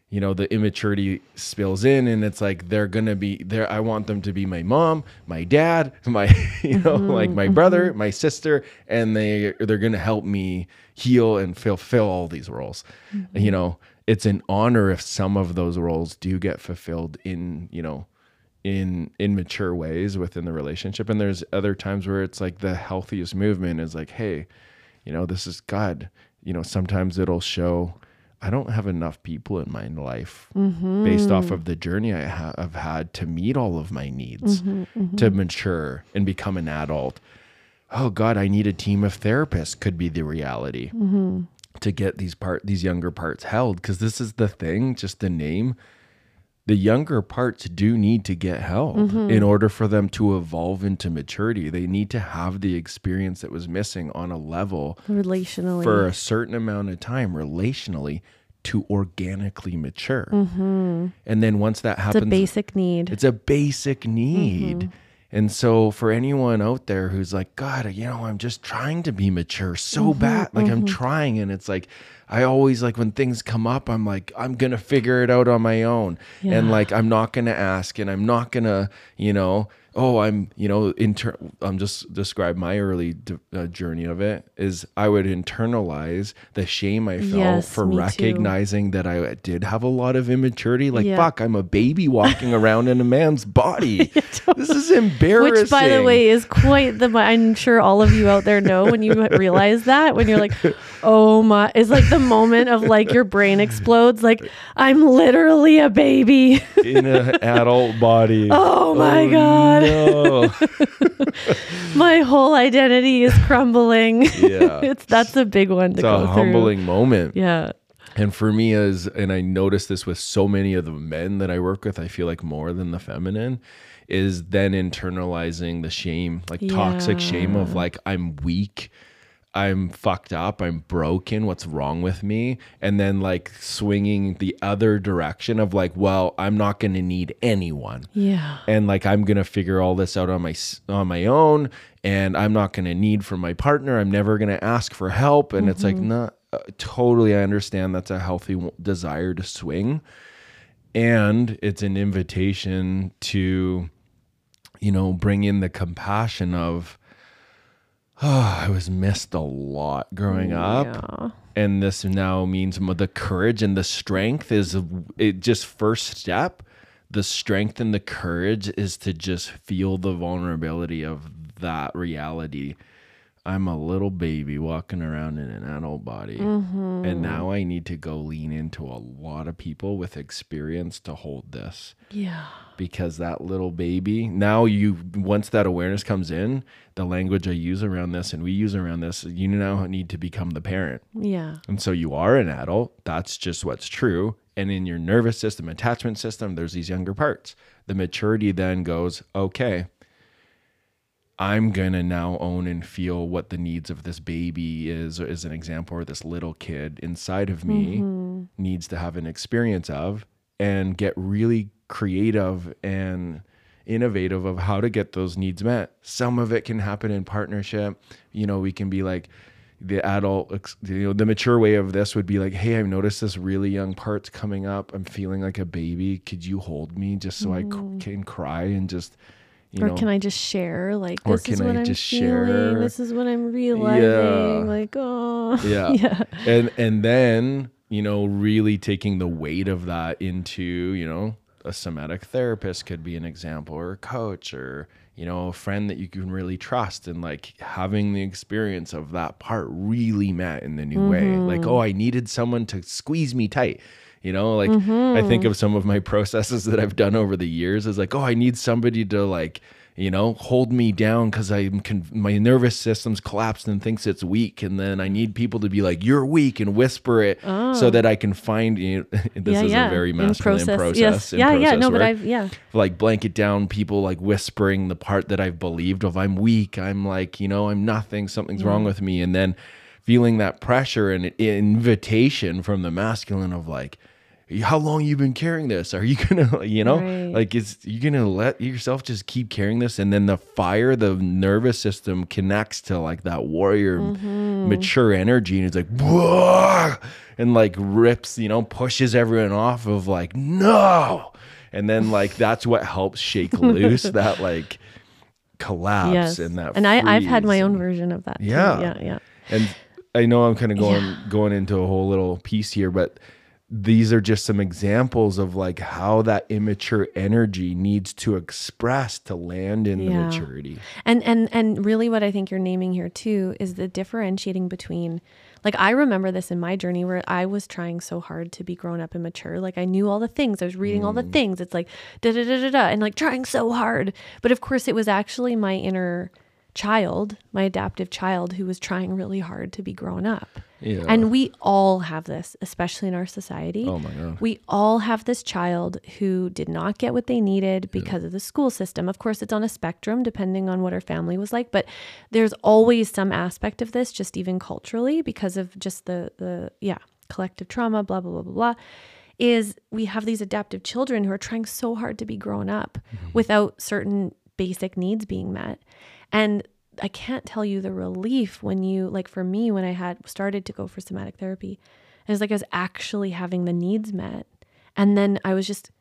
you know the immaturity spills in and it's like they're gonna be there i want them to be my mom my dad my you know mm-hmm, like my brother my sister and they they're gonna help me heal and fulfill all these roles you know it's an honor if some of those roles do get fulfilled in you know in in mature ways within the relationship. And there's other times where it's like the healthiest movement is like hey you know this is god. You know sometimes it'll show i don't have enough people in my life mm-hmm. based off of the journey i ha- have had to meet all of my needs mm-hmm, mm-hmm. to mature and become an adult. Oh god i need a team of therapists could be the reality to get these part these younger parts held because this is the thing just the name the younger parts do need to get held mm-hmm. in order for them to evolve into maturity they need to have the experience that was missing on a level Relationally. for a certain amount of time relationally to organically mature mm-hmm. and then once that happens it's a basic need. it's a basic need. Mm-hmm. And so for anyone out there who's like, God, you know, I'm just trying to be mature so mm-hmm, bad. Like I'm mm-hmm. trying. And it's like, I always like when things come up, I'm like, I'm going to figure it out on my own. And like, I'm not going to ask and I'm not going to, you know, oh, I'm, you know, inter- I'm just describe my early d- uh, journey of it is I would internalize the shame I felt Yes, for me too. recognizing that I did have a lot of immaturity. Like, Yeah. fuck, I'm a baby walking around in a man's body. This is embarrassing. Which, by the way, is quite the. I'm sure all of you out there know when you realize that when you're like, "Oh my!" It's like the moment of like your brain explodes. Like I'm literally a baby. in an adult body. Oh my god, No. my whole identity is crumbling. Yeah. it's that's a big one to It's go a through. humbling moment. Yeah. And for me, as and I notice this with so many of the men that I work with, I feel like more than the feminine is then internalizing the shame, like toxic shame of like I'm weak, I'm fucked up, I'm broken, what's wrong with me? And then like swinging the other direction of like, well, I'm not going to need anyone Yeah. and like I'm gonna figure all this out on my on my own, and I'm not gonna need from my partner. I'm never gonna ask for help, and it's like not uh, totally. I understand that's a healthy w- desire to swing, and it's an invitation to, you know, bring in the compassion of. Oh, I was missed a lot growing up Yeah. and this now means the courage and the strength is it just first step the strength and the courage is to just feel the vulnerability of that reality i'm a little baby walking around in an adult body mm-hmm. and now i need to go lean into a lot of people with experience to hold this Yeah. because that little baby now you once that awareness comes in the language i use around this and we use around this you now need to become the parent Yeah. and so you are an adult. That's just what's true. And in your nervous system, attachment system, there's these younger parts. The maturity then goes, okay, I'm going to now own and feel what the needs of this baby is, as an example, or this little kid inside of me mm-hmm. needs to have an experience of and get really creative and innovative of how to get those needs met. Some of it can happen in partnership. You know, we can be like, the adult, you know, the mature way of this would be like, hey, I've noticed this really young part's coming up. I'm feeling like a baby. Could you hold me just so I c- mm. can cry and just, you or know, can I just share? Like this is what I I'm just feeling. share? This is what I'm realizing. Yeah. Like oh yeah. yeah. and and then you know really taking the weight of that into you know a somatic therapist could be an example or a coach or you know a friend that you can really trust and like having the experience of that part really met in the new way like mm-hmm. oh i needed someone to squeeze me tight you know like i think mm-hmm. of some of my processes that i've done over the years is like oh i need somebody to like you know, hold me down because I'm con- my nervous system's collapsed and thinks it's weak, and then I need people to be like, "You're weak," and whisper it so oh. that I can find you. this Oh. yeah, is yeah. a very In masculine process. Yes. yeah, yeah. process No, but. I've yeah. like blanket down people like whispering the part that I've believed of I'm weak, I'm like, you know, I'm nothing, something's wrong mm. with me, and then feeling that pressure and invitation from the masculine of like, how long you been carrying this? Are you gonna, you know, Right. like is you gonna let yourself just keep carrying this, and then the fire, the nervous system connects to like that warrior, Mm-hmm. mature energy, and it's like whoa, and like rips, you know, pushes everyone off of like no, and then like that's what helps shake loose that like collapse yes. and that. and I, I've had my own version of that. too. Yeah. Yeah. Yeah. and I know I'm kind of going Yeah. going into a whole little piece here, but these are just some examples of like how that immature energy needs to express to land in the maturity. And and and really what I think you're naming here too is the differentiating between like I remember this in my journey where I was trying so hard to be grown up and mature. Like I knew all the things. I was reading all the mm. things. It's like da da da da da and like trying so hard. But of course it was actually my inner child, my adaptive child who was trying really hard to be grown up. Yeah. And we all have this, especially in our society. oh my god. We all have this child who did not get what they needed because of the school system. Of course, it's on a spectrum depending on what her family was like, but there's always some aspect of this, just even culturally, because of just the the yeah collective trauma, blah blah blah blah blah. Is we have these adaptive children who are trying so hard to be grown up mm-hmm. without certain basic needs being met, and I can't tell you the relief when you like for me when I had started to go for somatic therapy. it was like I was actually having the needs met. And then I was just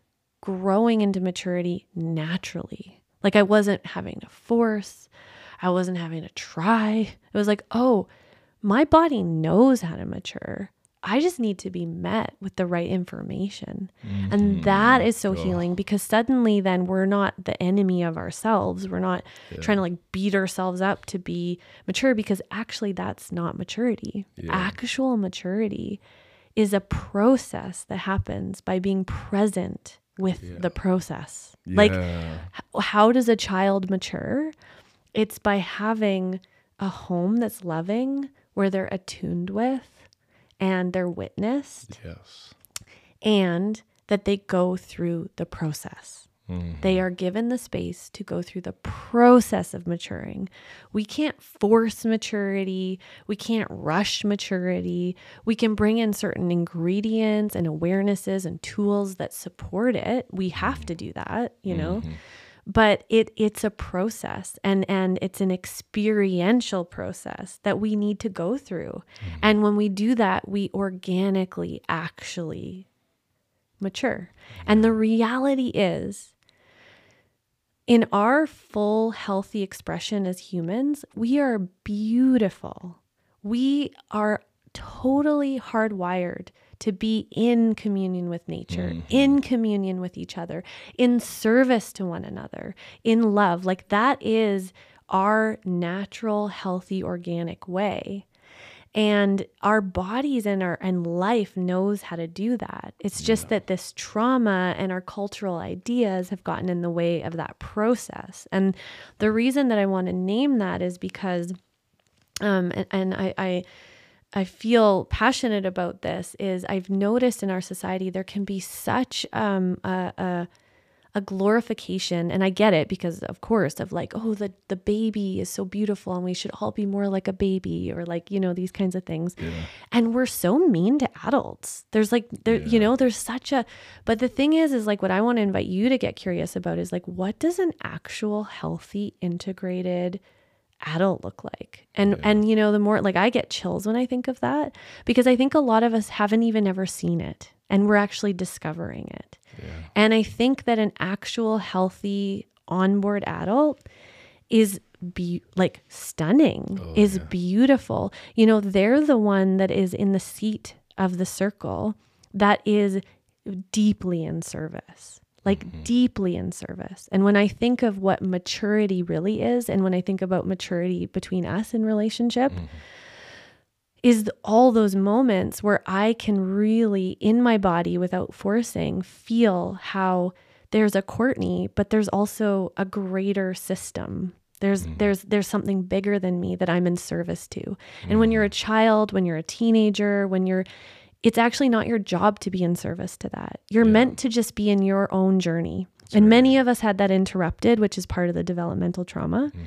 growing into maturity naturally. Like I wasn't having to force, I wasn't having to try. It was like, oh, my body knows how to mature. I just need to be met with the right information. And mm-hmm. that is so healing because suddenly then we're not the enemy of ourselves. We're not trying to like beat ourselves up to be mature because actually that's not maturity. Actual maturity is a process that happens by being present with the process. Like how does a child mature? It's by having a home that's loving, where they're attuned with and they're witnessed, yes. and that they go through the process. Mm-hmm. They are given the space to go through the process of maturing. We can't force maturity. We can't rush maturity. We can bring in certain ingredients and awarenesses and tools that support it. We have to do that, you know. But it it's a process and and it's an experiential process that we need to go through. Mm-hmm. And when we do that, we organically actually mature. And the reality is in our full healthy expression as humans, we are beautiful. We are totally hardwired to be in communion with nature, in communion with each other, in service to one another, in love. Like that is our natural, healthy, organic way. And our bodies and our and life knows how to do that. It's just that this trauma and our cultural ideas have gotten in the way of that process. And the reason that i want to name that is because um and, and I, I I feel passionate about this is I've noticed in our society there can be such um, a, a a glorification and i get it because of course of like oh the the baby is so beautiful and we should all be more like a baby or like you know these kinds of things. And we're so mean to adults. There's like there you know there's such a but the thing is is like what i want to invite you to get curious about is like what does an actual healthy integrated adult look like. And and you know the more like i get chills when i think of that because i think a lot of us haven't even ever seen it and we're actually discovering it. And i think that an actual healthy onboard adult is be like stunning oh, is beautiful. You know they're the one that is in the seat of the circle that is deeply in service like mm-hmm. deeply in service. And when I think of what maturity really is, and when I think about maturity between us in relationship, mm-hmm. is all those moments where I can really, in my body without forcing, feel how there's a Courtney, but there's also a greater system. There's mm-hmm. there's there's something bigger than me that I'm in service to. And when you're a child, when you're a teenager, when you're it's actually not your job to be in service to that. You're meant to just be in your own journey. and many of us had that interrupted, which is part of the developmental trauma. Mm-hmm.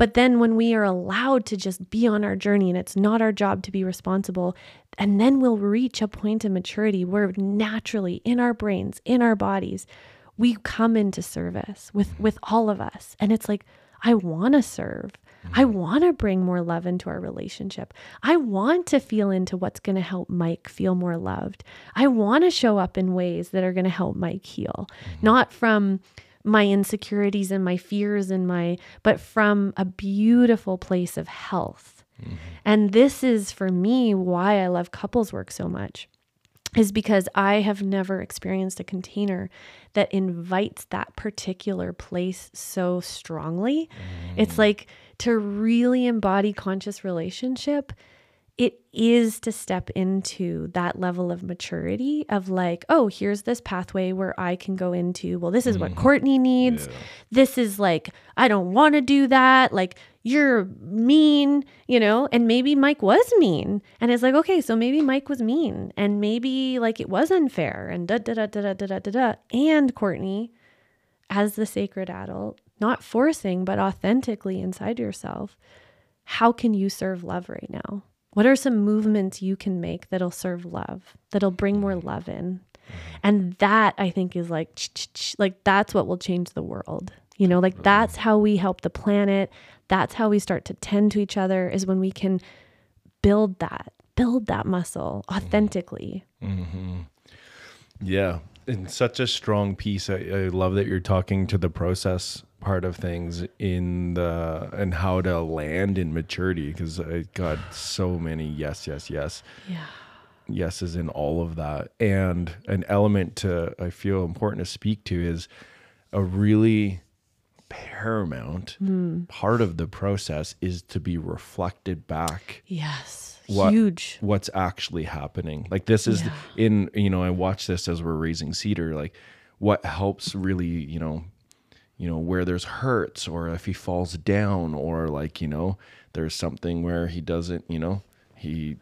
But then when we are allowed to just be on our journey and it's not our job to be responsible, and then we'll reach a point of maturity where naturally in our brains, in our bodies, we come into service with mm-hmm. with all of us. And it's like, I want to serve. Mm-hmm. I want to bring more love into our relationship. I want to feel into what's going to help Mike feel more loved. I want to show up in ways that are going to help Mike heal, mm-hmm. not from my insecurities and my fears and my, but from a beautiful place of health. Mm-hmm. And this is for me why I love couples work so much is because I have never experienced a container that invites that particular place so strongly. It's mm. like to really embody conscious relationship, it is to step into that level of maturity of like, oh, here's this pathway where I can go into, well, this is what mm-hmm. Courtney needs. This is like, I don't want to do that. Like, you're mean, you know? And maybe Mike was mean. And it's like, okay, so maybe Mike was mean and maybe like it was unfair and da da da da da da da. da. And Courtney, as the sacred adult, not forcing, but authentically inside yourself, how can you serve love right now? What are some movements you can make that'll serve love, that'll bring more mm-hmm. love in? Mm-hmm. And that I think is like, like that's what will change the world. You know, like that's how we help the planet. That's how we start to tend to each other is when we can build that, build that muscle mm-hmm. authentically. Yeah, and such a strong piece. I, I love that you're talking to the process part of things in the and how to land in maturity because I got so many yes, yes, yes, Yeah. yeses in all of that. And an element to I feel important to speak to is a really paramount hmm. part of the process is to be reflected back Yes. What- Huge. what's actually happening. Like this is Yeah. in you know I watch this as we're raising cedar. Like what helps really you know you know where there's hurts or if he falls down or like you know there's something where he doesn't you know he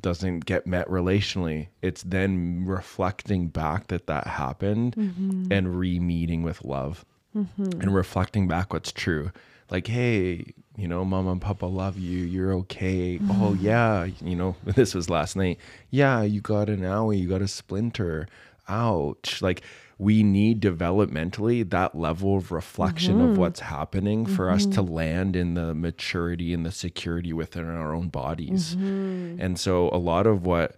doesn't get met relationally it's then reflecting back that that happened mm-hmm. and re-meeting with love mm-hmm. and reflecting back what's true like hey you know mama and papa love you. You're okay. Mm-hmm. Oh yeah you know this was last night. Yeah you got an owie. You got a splinter. Ouch. Like we need developmentally that level of reflection of mm-hmm. what's happening for us to mm-hmm. land in the maturity and the security within our own bodies. And so a lot of what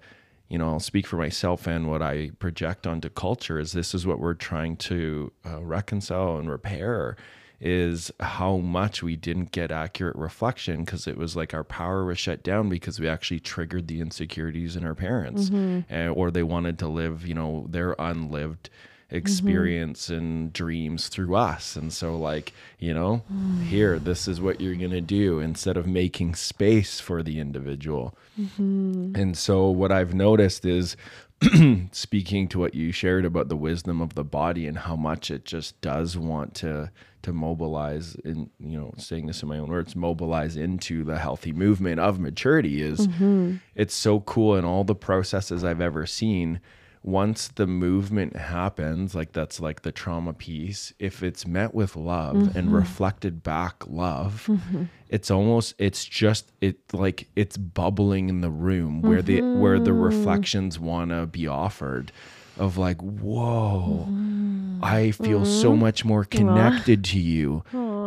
you know, I'll speak for myself and what I project onto culture is this is what we're trying to uh, reconcile and repair is how much we didn't get accurate reflection because it was like our power was shut down because we actually triggered the insecurities in our parents uh, or they wanted to live, you know, their unlived mm-hmm. experience and dreams through us. And so, like, you know, mm. here, this is what you're going to do instead of making space for the individual. Mm-hmm. And so, what I've noticed is speaking to what you shared about the wisdom of the body and how much it just does want to to mobilize in you know saying this in my own words mobilize into the healthy movement of maturity is mm-hmm. it's so cool in all the processes I've ever seen. Once the movement happens like that's like the trauma piece if it's met with love and mm-hmm. reflected back love mm-hmm. it's almost it's just it like it's bubbling in the room where the where the reflections want to be offered of like whoa mm-hmm. i feel so mm-hmm. much more connected to you.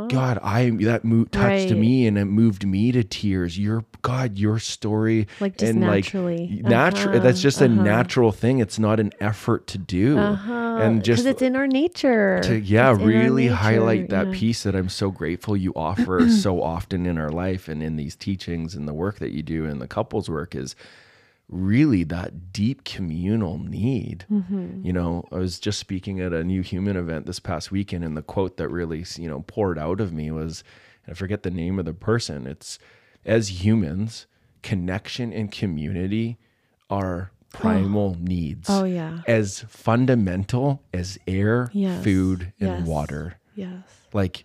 God i that mo- touched Right. me and it moved me to tears. Your god your story Like, just and naturally. like natural Uh-huh, that's just a uh-huh. natural thing. It's not an effort to do. Uh-huh. And just because it's in our nature. to yeah It's really highlight that yeah. piece that i'm so grateful you offer so often in our life and in these teachings and the work that you do and the couples work is really that deep communal need Mm-hmm. you know i was just speaking at a new human event this past weekend and the quote that really you know poured out of me was and i forget the name of the person it's as humans connection and community are primal needs Oh yeah. as fundamental as air, Yes. food, and Yes. water. Yes. Like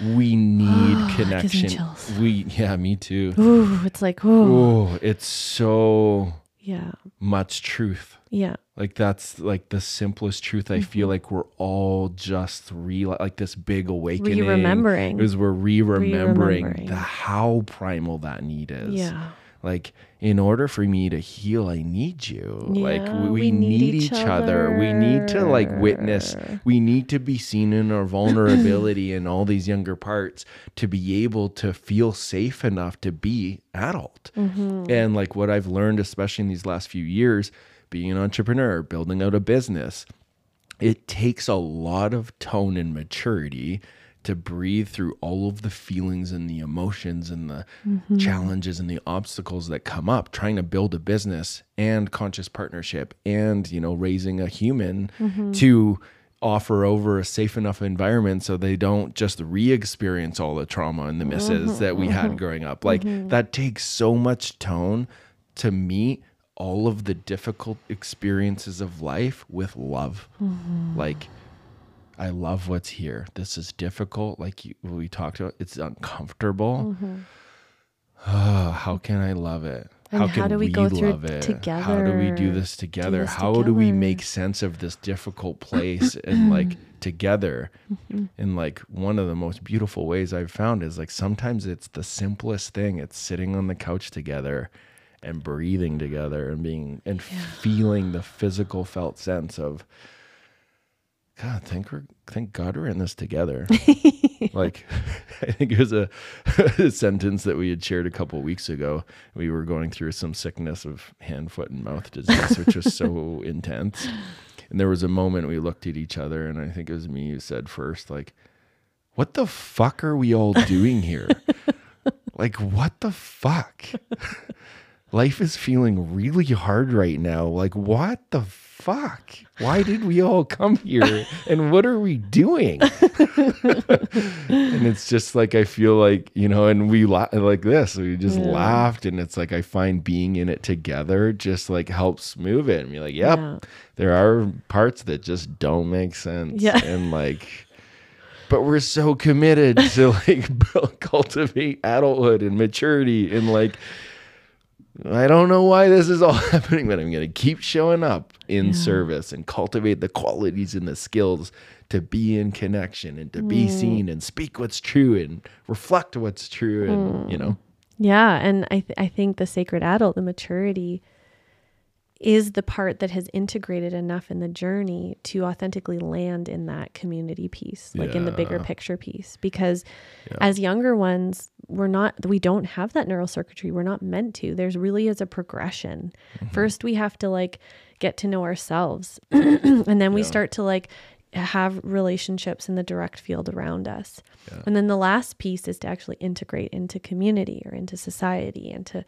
we need connection. We yeah, me too. Ooh, it's like ooh, Oh, it's so yeah, much truth. yeah. Like that's like the simplest truth. I feel mm-hmm. like we're all just re like this big awakening. Re-remembering. Is we're re-remembering, Re-remembering. the how primal that need is. Yeah. Like in order for me to heal, I need you. like Yeah, we, we we need, need each each other. We need to like witness. We need to be seen in our vulnerability and all these younger parts to be able to feel safe enough to be adult. Mm-hmm. And like what I've learned, especially in these last few years, being an entrepreneur, building out a business, it takes a lot of tone and maturity to breathe through all of the feelings and the emotions and the mm-hmm. challenges and the obstacles that come up trying to build a business and conscious partnership and you know raising a human mm-hmm. to offer over a safe enough environment so they don't just re-experience all the trauma and the mm-hmm. misses that we had growing up. Like that takes so much tone to meet all of the difficult experiences of life with love. Like I love what's here. This is difficult, like you, we talked about. It's uncomfortable. Ah, how can I love it? And how do we go through it together? How do we do this together? this how do we make sense of this difficult place and like together? Mm-hmm. And like one of the most beautiful ways I've found is like sometimes it's the simplest thing. It's sitting on the couch together and breathing together and being and feeling the physical felt sense of God, thank we're, thank God we're in this together. like, I think it was a, a sentence that we had shared a couple weeks ago. We were going through some sickness of hand, foot, and mouth disease, which was so intense. And there was a moment we looked at each other, and I think it was me who said first, like, "What the fuck are we all doing here? like, what the fuck?" Life is feeling really hard right now. Like, what the fuck? Why did we all come here? And what are we doing? and it's just like, I feel like, you know, and we la- like this, we just laughed. And it's like, I find being in it together just like helps move it and be like, yep, Yeah. there are parts that just don't make sense. Yeah. And like, but we're so committed to like cultivate adulthood and maturity and like I don't know why this is all happening, but I'm going to keep showing up in service and cultivate the qualities and the skills to be in connection and to Mm. be seen and speak what's true and reflect what's true and you know? Yeah, and I th- I think the sacred adult, the maturity, is the part that has integrated enough in the journey to authentically land in that community piece, like in the bigger picture piece. Because as younger ones, we're not we don't have that neural circuitry. We're not meant to. There's really is a progression. First, we have to like get to know ourselves, and then we start to like have relationships in the direct field around us. And then the last piece is to actually integrate into community or into society and to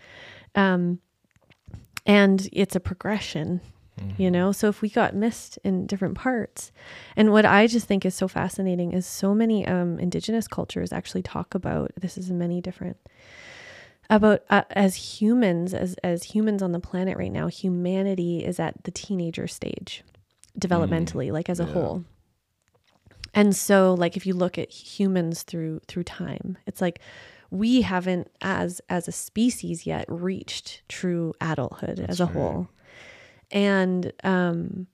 um and it's a progression you know? So if we got missed in different parts and what i just think is so fascinating is so many um indigenous cultures actually talk about this is many different about uh, as humans as as humans on the planet right now humanity is at the teenager stage developmentally like as a whole. And so like if you look at humans through through time it's like we haven't as as a species yet reached true adulthood as a whole. And um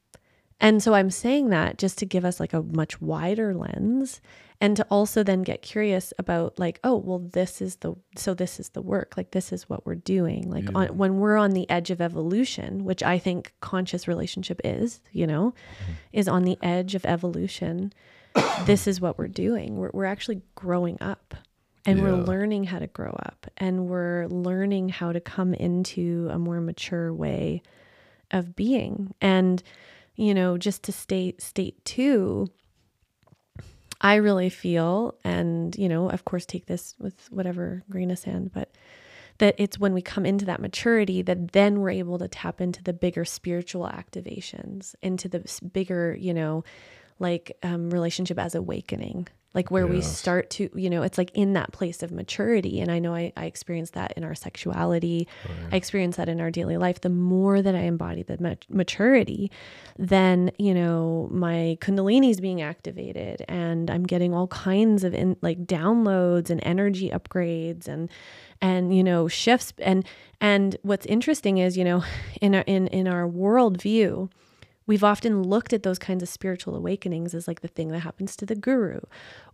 and so i'm saying that just to give us like a much wider lens and to also then get curious about like oh well this is the so this is the work like this is what we're doing like on, when we're on the edge of evolution which i think conscious relationship is you know is on the edge of evolution this is what we're doing. We're, we're actually growing up and we're learning how to grow up and we're learning how to come into a more mature way of being. And you know just to state state two i really feel and you know of course take this with whatever grain of sand but that it's when we come into that maturity that then we're able to tap into the bigger spiritual activations into the bigger you know like um, relationship as awakening like where we start to you know it's like in that place of maturity. And i know i, I experience that in our sexuality. I experience that in our daily life. The more that i embody the mat- maturity then you know my kundalini is being activated. And i'm getting all kinds of in, like downloads and energy upgrades and and you know shifts. And and what's interesting is you know in our in in our worldview we've often looked at those kinds of spiritual awakenings as like the thing that happens to the guru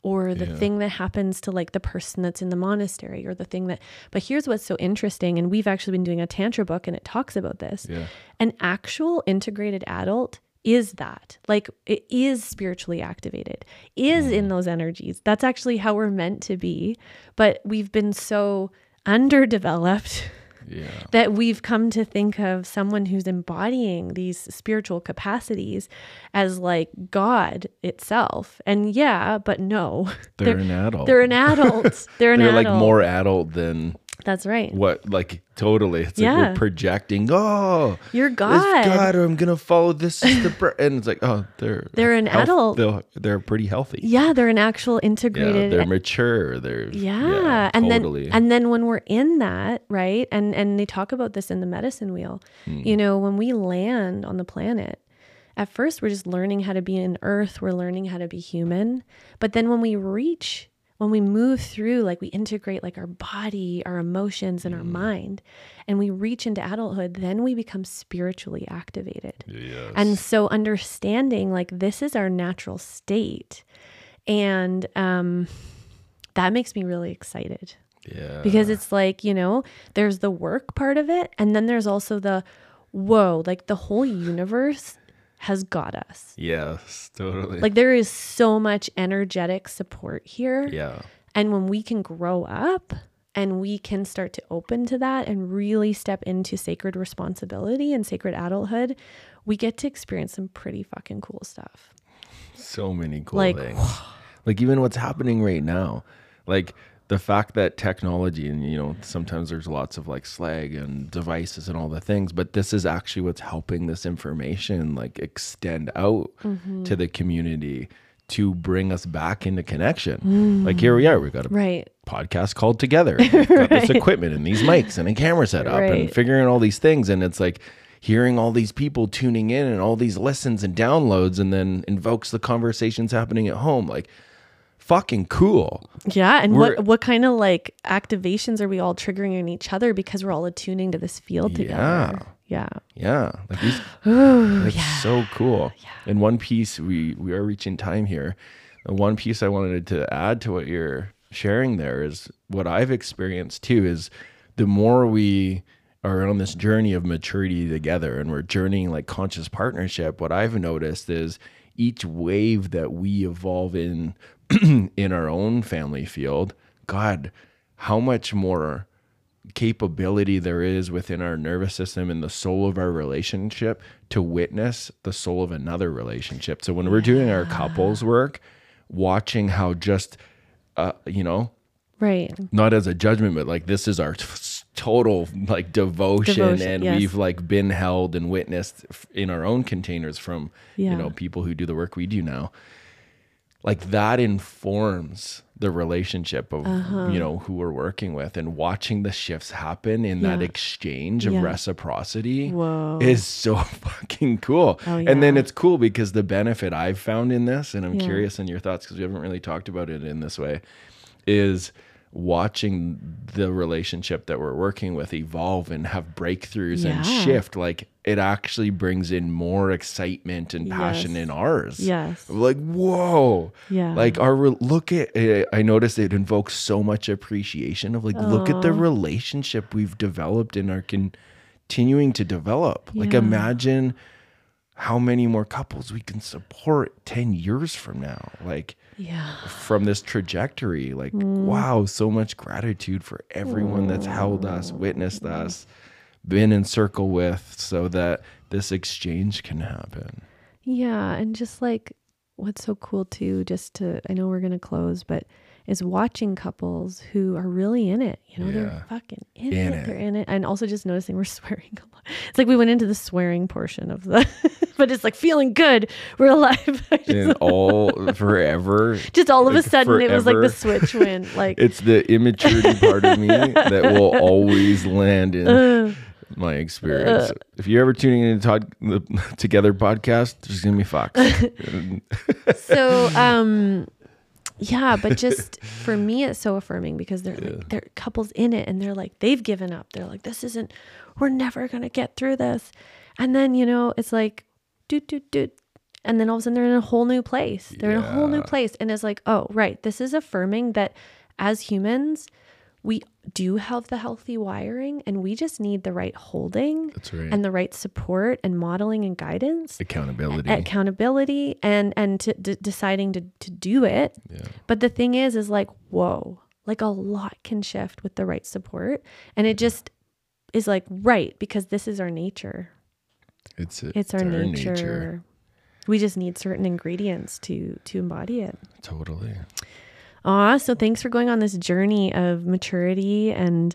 or the Yeah. thing that happens to like the person that's in the monastery or the thing that but here's what's so interesting and we've actually been doing a tantra book and it talks about this Yeah. an actual integrated adult is that like it is spiritually activated is in mm. those energies that's actually how we're meant to be but we've been so underdeveloped Yeah. that we've come to think of someone who's embodying these spiritual capacities as like God itself. And yeah, but no, They're, an adult. they're an adult. They're an They're adult. like more adult than That's right. what like totally. It's like Yeah. we're projecting, oh You're God. God. I'm gonna follow this is the br-" and it's like, oh, they're They're an adult. They're, they're pretty healthy. Yeah, they're an actual integrated. Yeah, they're mature. They're yeah, and totally. then and then when we're in that right and and they talk about this in the medicine wheel Hmm. you know when we land on the planet at first we're just learning how to be in earth we're learning how to be human but then when we reach when we move through like we integrate like our body our emotions and our Hmm. mind and we reach into adulthood then we become spiritually activated yes. and so understanding like this is our natural state and um that makes me really excited yeah. because it's like you know there's the work part of it and then there's also the whoa like the whole universe has got us yes, totally. like there is so much energetic support here yeah. and when we can grow up and we can start to open to that and really step into sacred responsibility and sacred adulthood we get to experience some pretty fucking cool stuff so many cool Like, things. Like even what's happening right now, like the fact that technology and you know sometimes there's lots of like slag and devices and all the things, but this is actually what's helping this information like extend out Mm-hmm. to the community to bring us back into connection. Like here we are, we've got a right podcast called together. We've got this equipment and these mics and a camera set up and Right. figuring all these things. And it's like hearing all these people tuning in and all these listens and downloads and then invokes the conversations happening at home. Like fucking cool. Yeah, and We're- what what kind of like activations are we all triggering in each other because we're all attuning to this field together? Yeah. Yeah. Yeah. Like these Ooh, It's so cool. In one piece, we we are reaching time here. And one piece I wanted to add to what you're sharing there is what I've experienced too. Is the more we are on this journey of maturity together, and we're journeying like conscious partnership. What I've noticed is each wave that we evolve in in our own family field. God, how much more capability there is within our nervous system and the soul of our relationship to witness the soul of another relationship. So when we're doing our couples work, watching how just uh, you know, Right. not as a judgment, but like this is our t- total like devotion, Devotion, and yes. we've like been held and witnessed in our own containers from Yeah. you know people who do the work we do now. Like that informs the relationship of Uh-huh. you know who we're working with, and watching the shifts happen in that exchange of Yeah. reciprocity Whoa. is so fucking cool. Oh, yeah. And then it's cool because the benefit I've found in this, and I'm Yeah. curious in your thoughts because we haven't really talked about it in this way, is watching the relationship that we're working with evolve and have breakthroughs and shift. Like it actually brings in more excitement and passion Yes. in ours. Yes. Like, whoa. Yeah. Like our look at I noticed it invokes so much appreciation of like look at the relationship we've developed and are continuing to develop. Like imagine how many more couples we can support 10 years from now. Like Yeah. from this trajectory. Like, mm. wow, so much gratitude for everyone that's held us, witnessed us, been in circle with, so that this exchange can happen. Yeah, and just like what's so cool too, just to I know we're gonna close, but is watching couples who are really in it. You know, Yeah. they're fucking in, In it. it. They're in it. And also just noticing we're swearing a lot. It's like we went into the swearing portion of the but it's like feeling good. We're alive. Just, all forever. just all of a like, sudden it was like the switch went like It's the immaturity part of me that will always land in uh, my experience. if you're ever tuning in to Todd, the Together podcast, just give me Fox. so um yeah but just for me it's so affirming because they're like they're couples in it and they're like they've given up they're like this isn't we're never gonna get through this and then you know it's like doot, doot, doot. And then all of a sudden they're in a whole new place. They're in a whole new place. And it's like, oh, right. This is affirming that as humans, we do have the healthy wiring and we just need the right holding right. and the right support and modeling and guidance Accountability. accountability and and to, d- deciding to, to do it yeah. but the thing is is like whoa like a lot can shift with the right support and it just is like right because this is our nature It's a, it's our, nature. we just need certain ingredients to to embody it Totally. Aw, so thanks for going on this journey of maturity and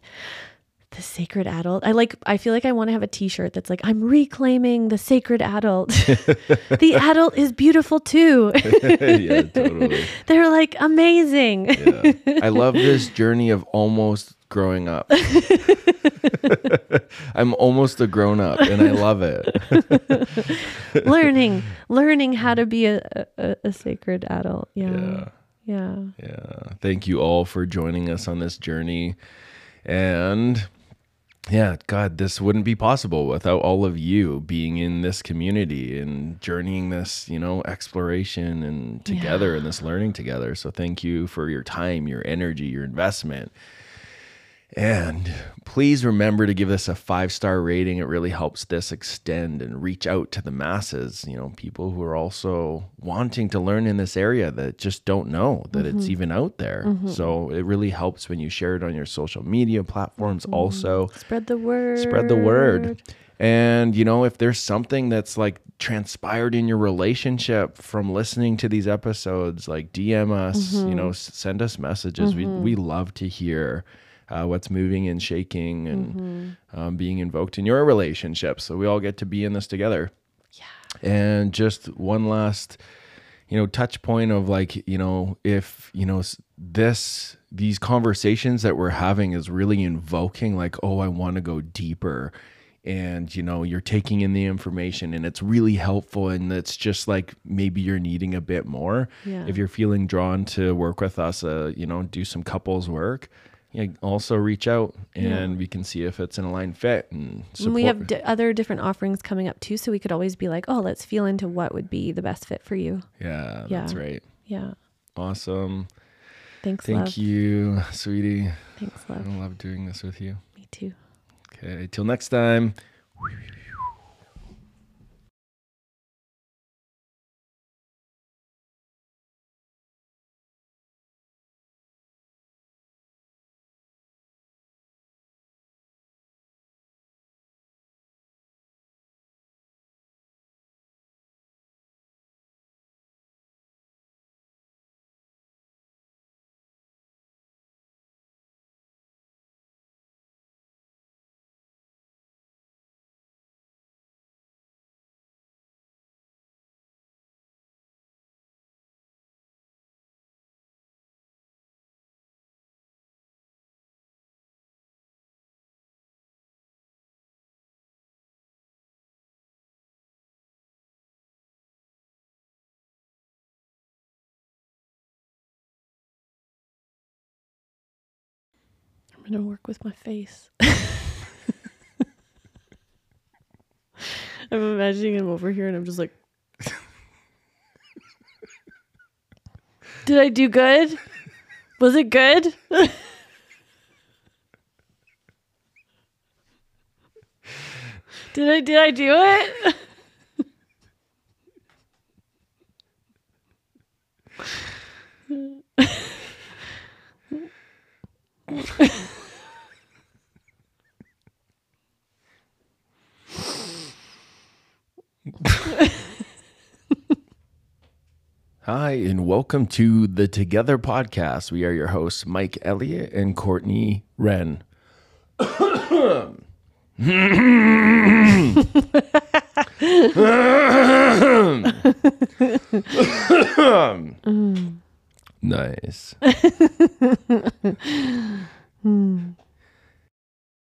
the sacred adult. I like I feel like I want to have a t-shirt that's like I'm reclaiming the sacred adult. the adult is beautiful too. yeah, totally. They're like amazing. Yeah. I love this journey of almost growing up. I'm almost a grown up and I love it. learning, learning how to be a, a, a sacred adult. Yeah. Yeah. Yeah. Yeah. Thank you all for joining us on this journey. And yeah, God, this wouldn't be possible without all of you being in this community and journeying this, you know, exploration and together and this learning together. So thank you for your time, your energy, your investment. And please remember to give this a five star rating. It really helps this extend and reach out to the masses, you know, people who are also wanting to learn in this area that just don't know that it's mm-hmm. even out there. Mm-hmm. So it really helps when you share it on your social media platforms, mm-hmm. also Spread the word. spread the word. And you know, if there's something that's like transpired in your relationship from listening to these episodes, like DM us, you know, s- send us messages. We we love to hear uh, what's moving and shaking and um, being invoked in your relationship. So we all get to be in this together. Yeah. And just one last you know touch point of like you know if you know this these conversations that we're having is really invoking like oh i want to go deeper and you know you're taking in the information and it's really helpful and it's just like maybe you're needing a bit more Yeah. if you're feeling drawn to work with us uh you know do some couples work yeah, also reach out and we can see if it's an aligned fit and support. And we have d- other different offerings coming up too, so we could always be like, oh, let's feel into what would be the best fit for you. yeah, that's right. Yeah. Awesome. Thanks, Thank love. you, sweetie. Thanks, love. I love doing this with you. Me too. Okay, till next time. I'm gonna work with my face. I'm imagining him over here, and I'm just like, "Did I do good? Was it good?" did I did I do it? Hi, and welcome to the Together podcast. We are your hosts, Mike Elliott and Courtney Wren. nice.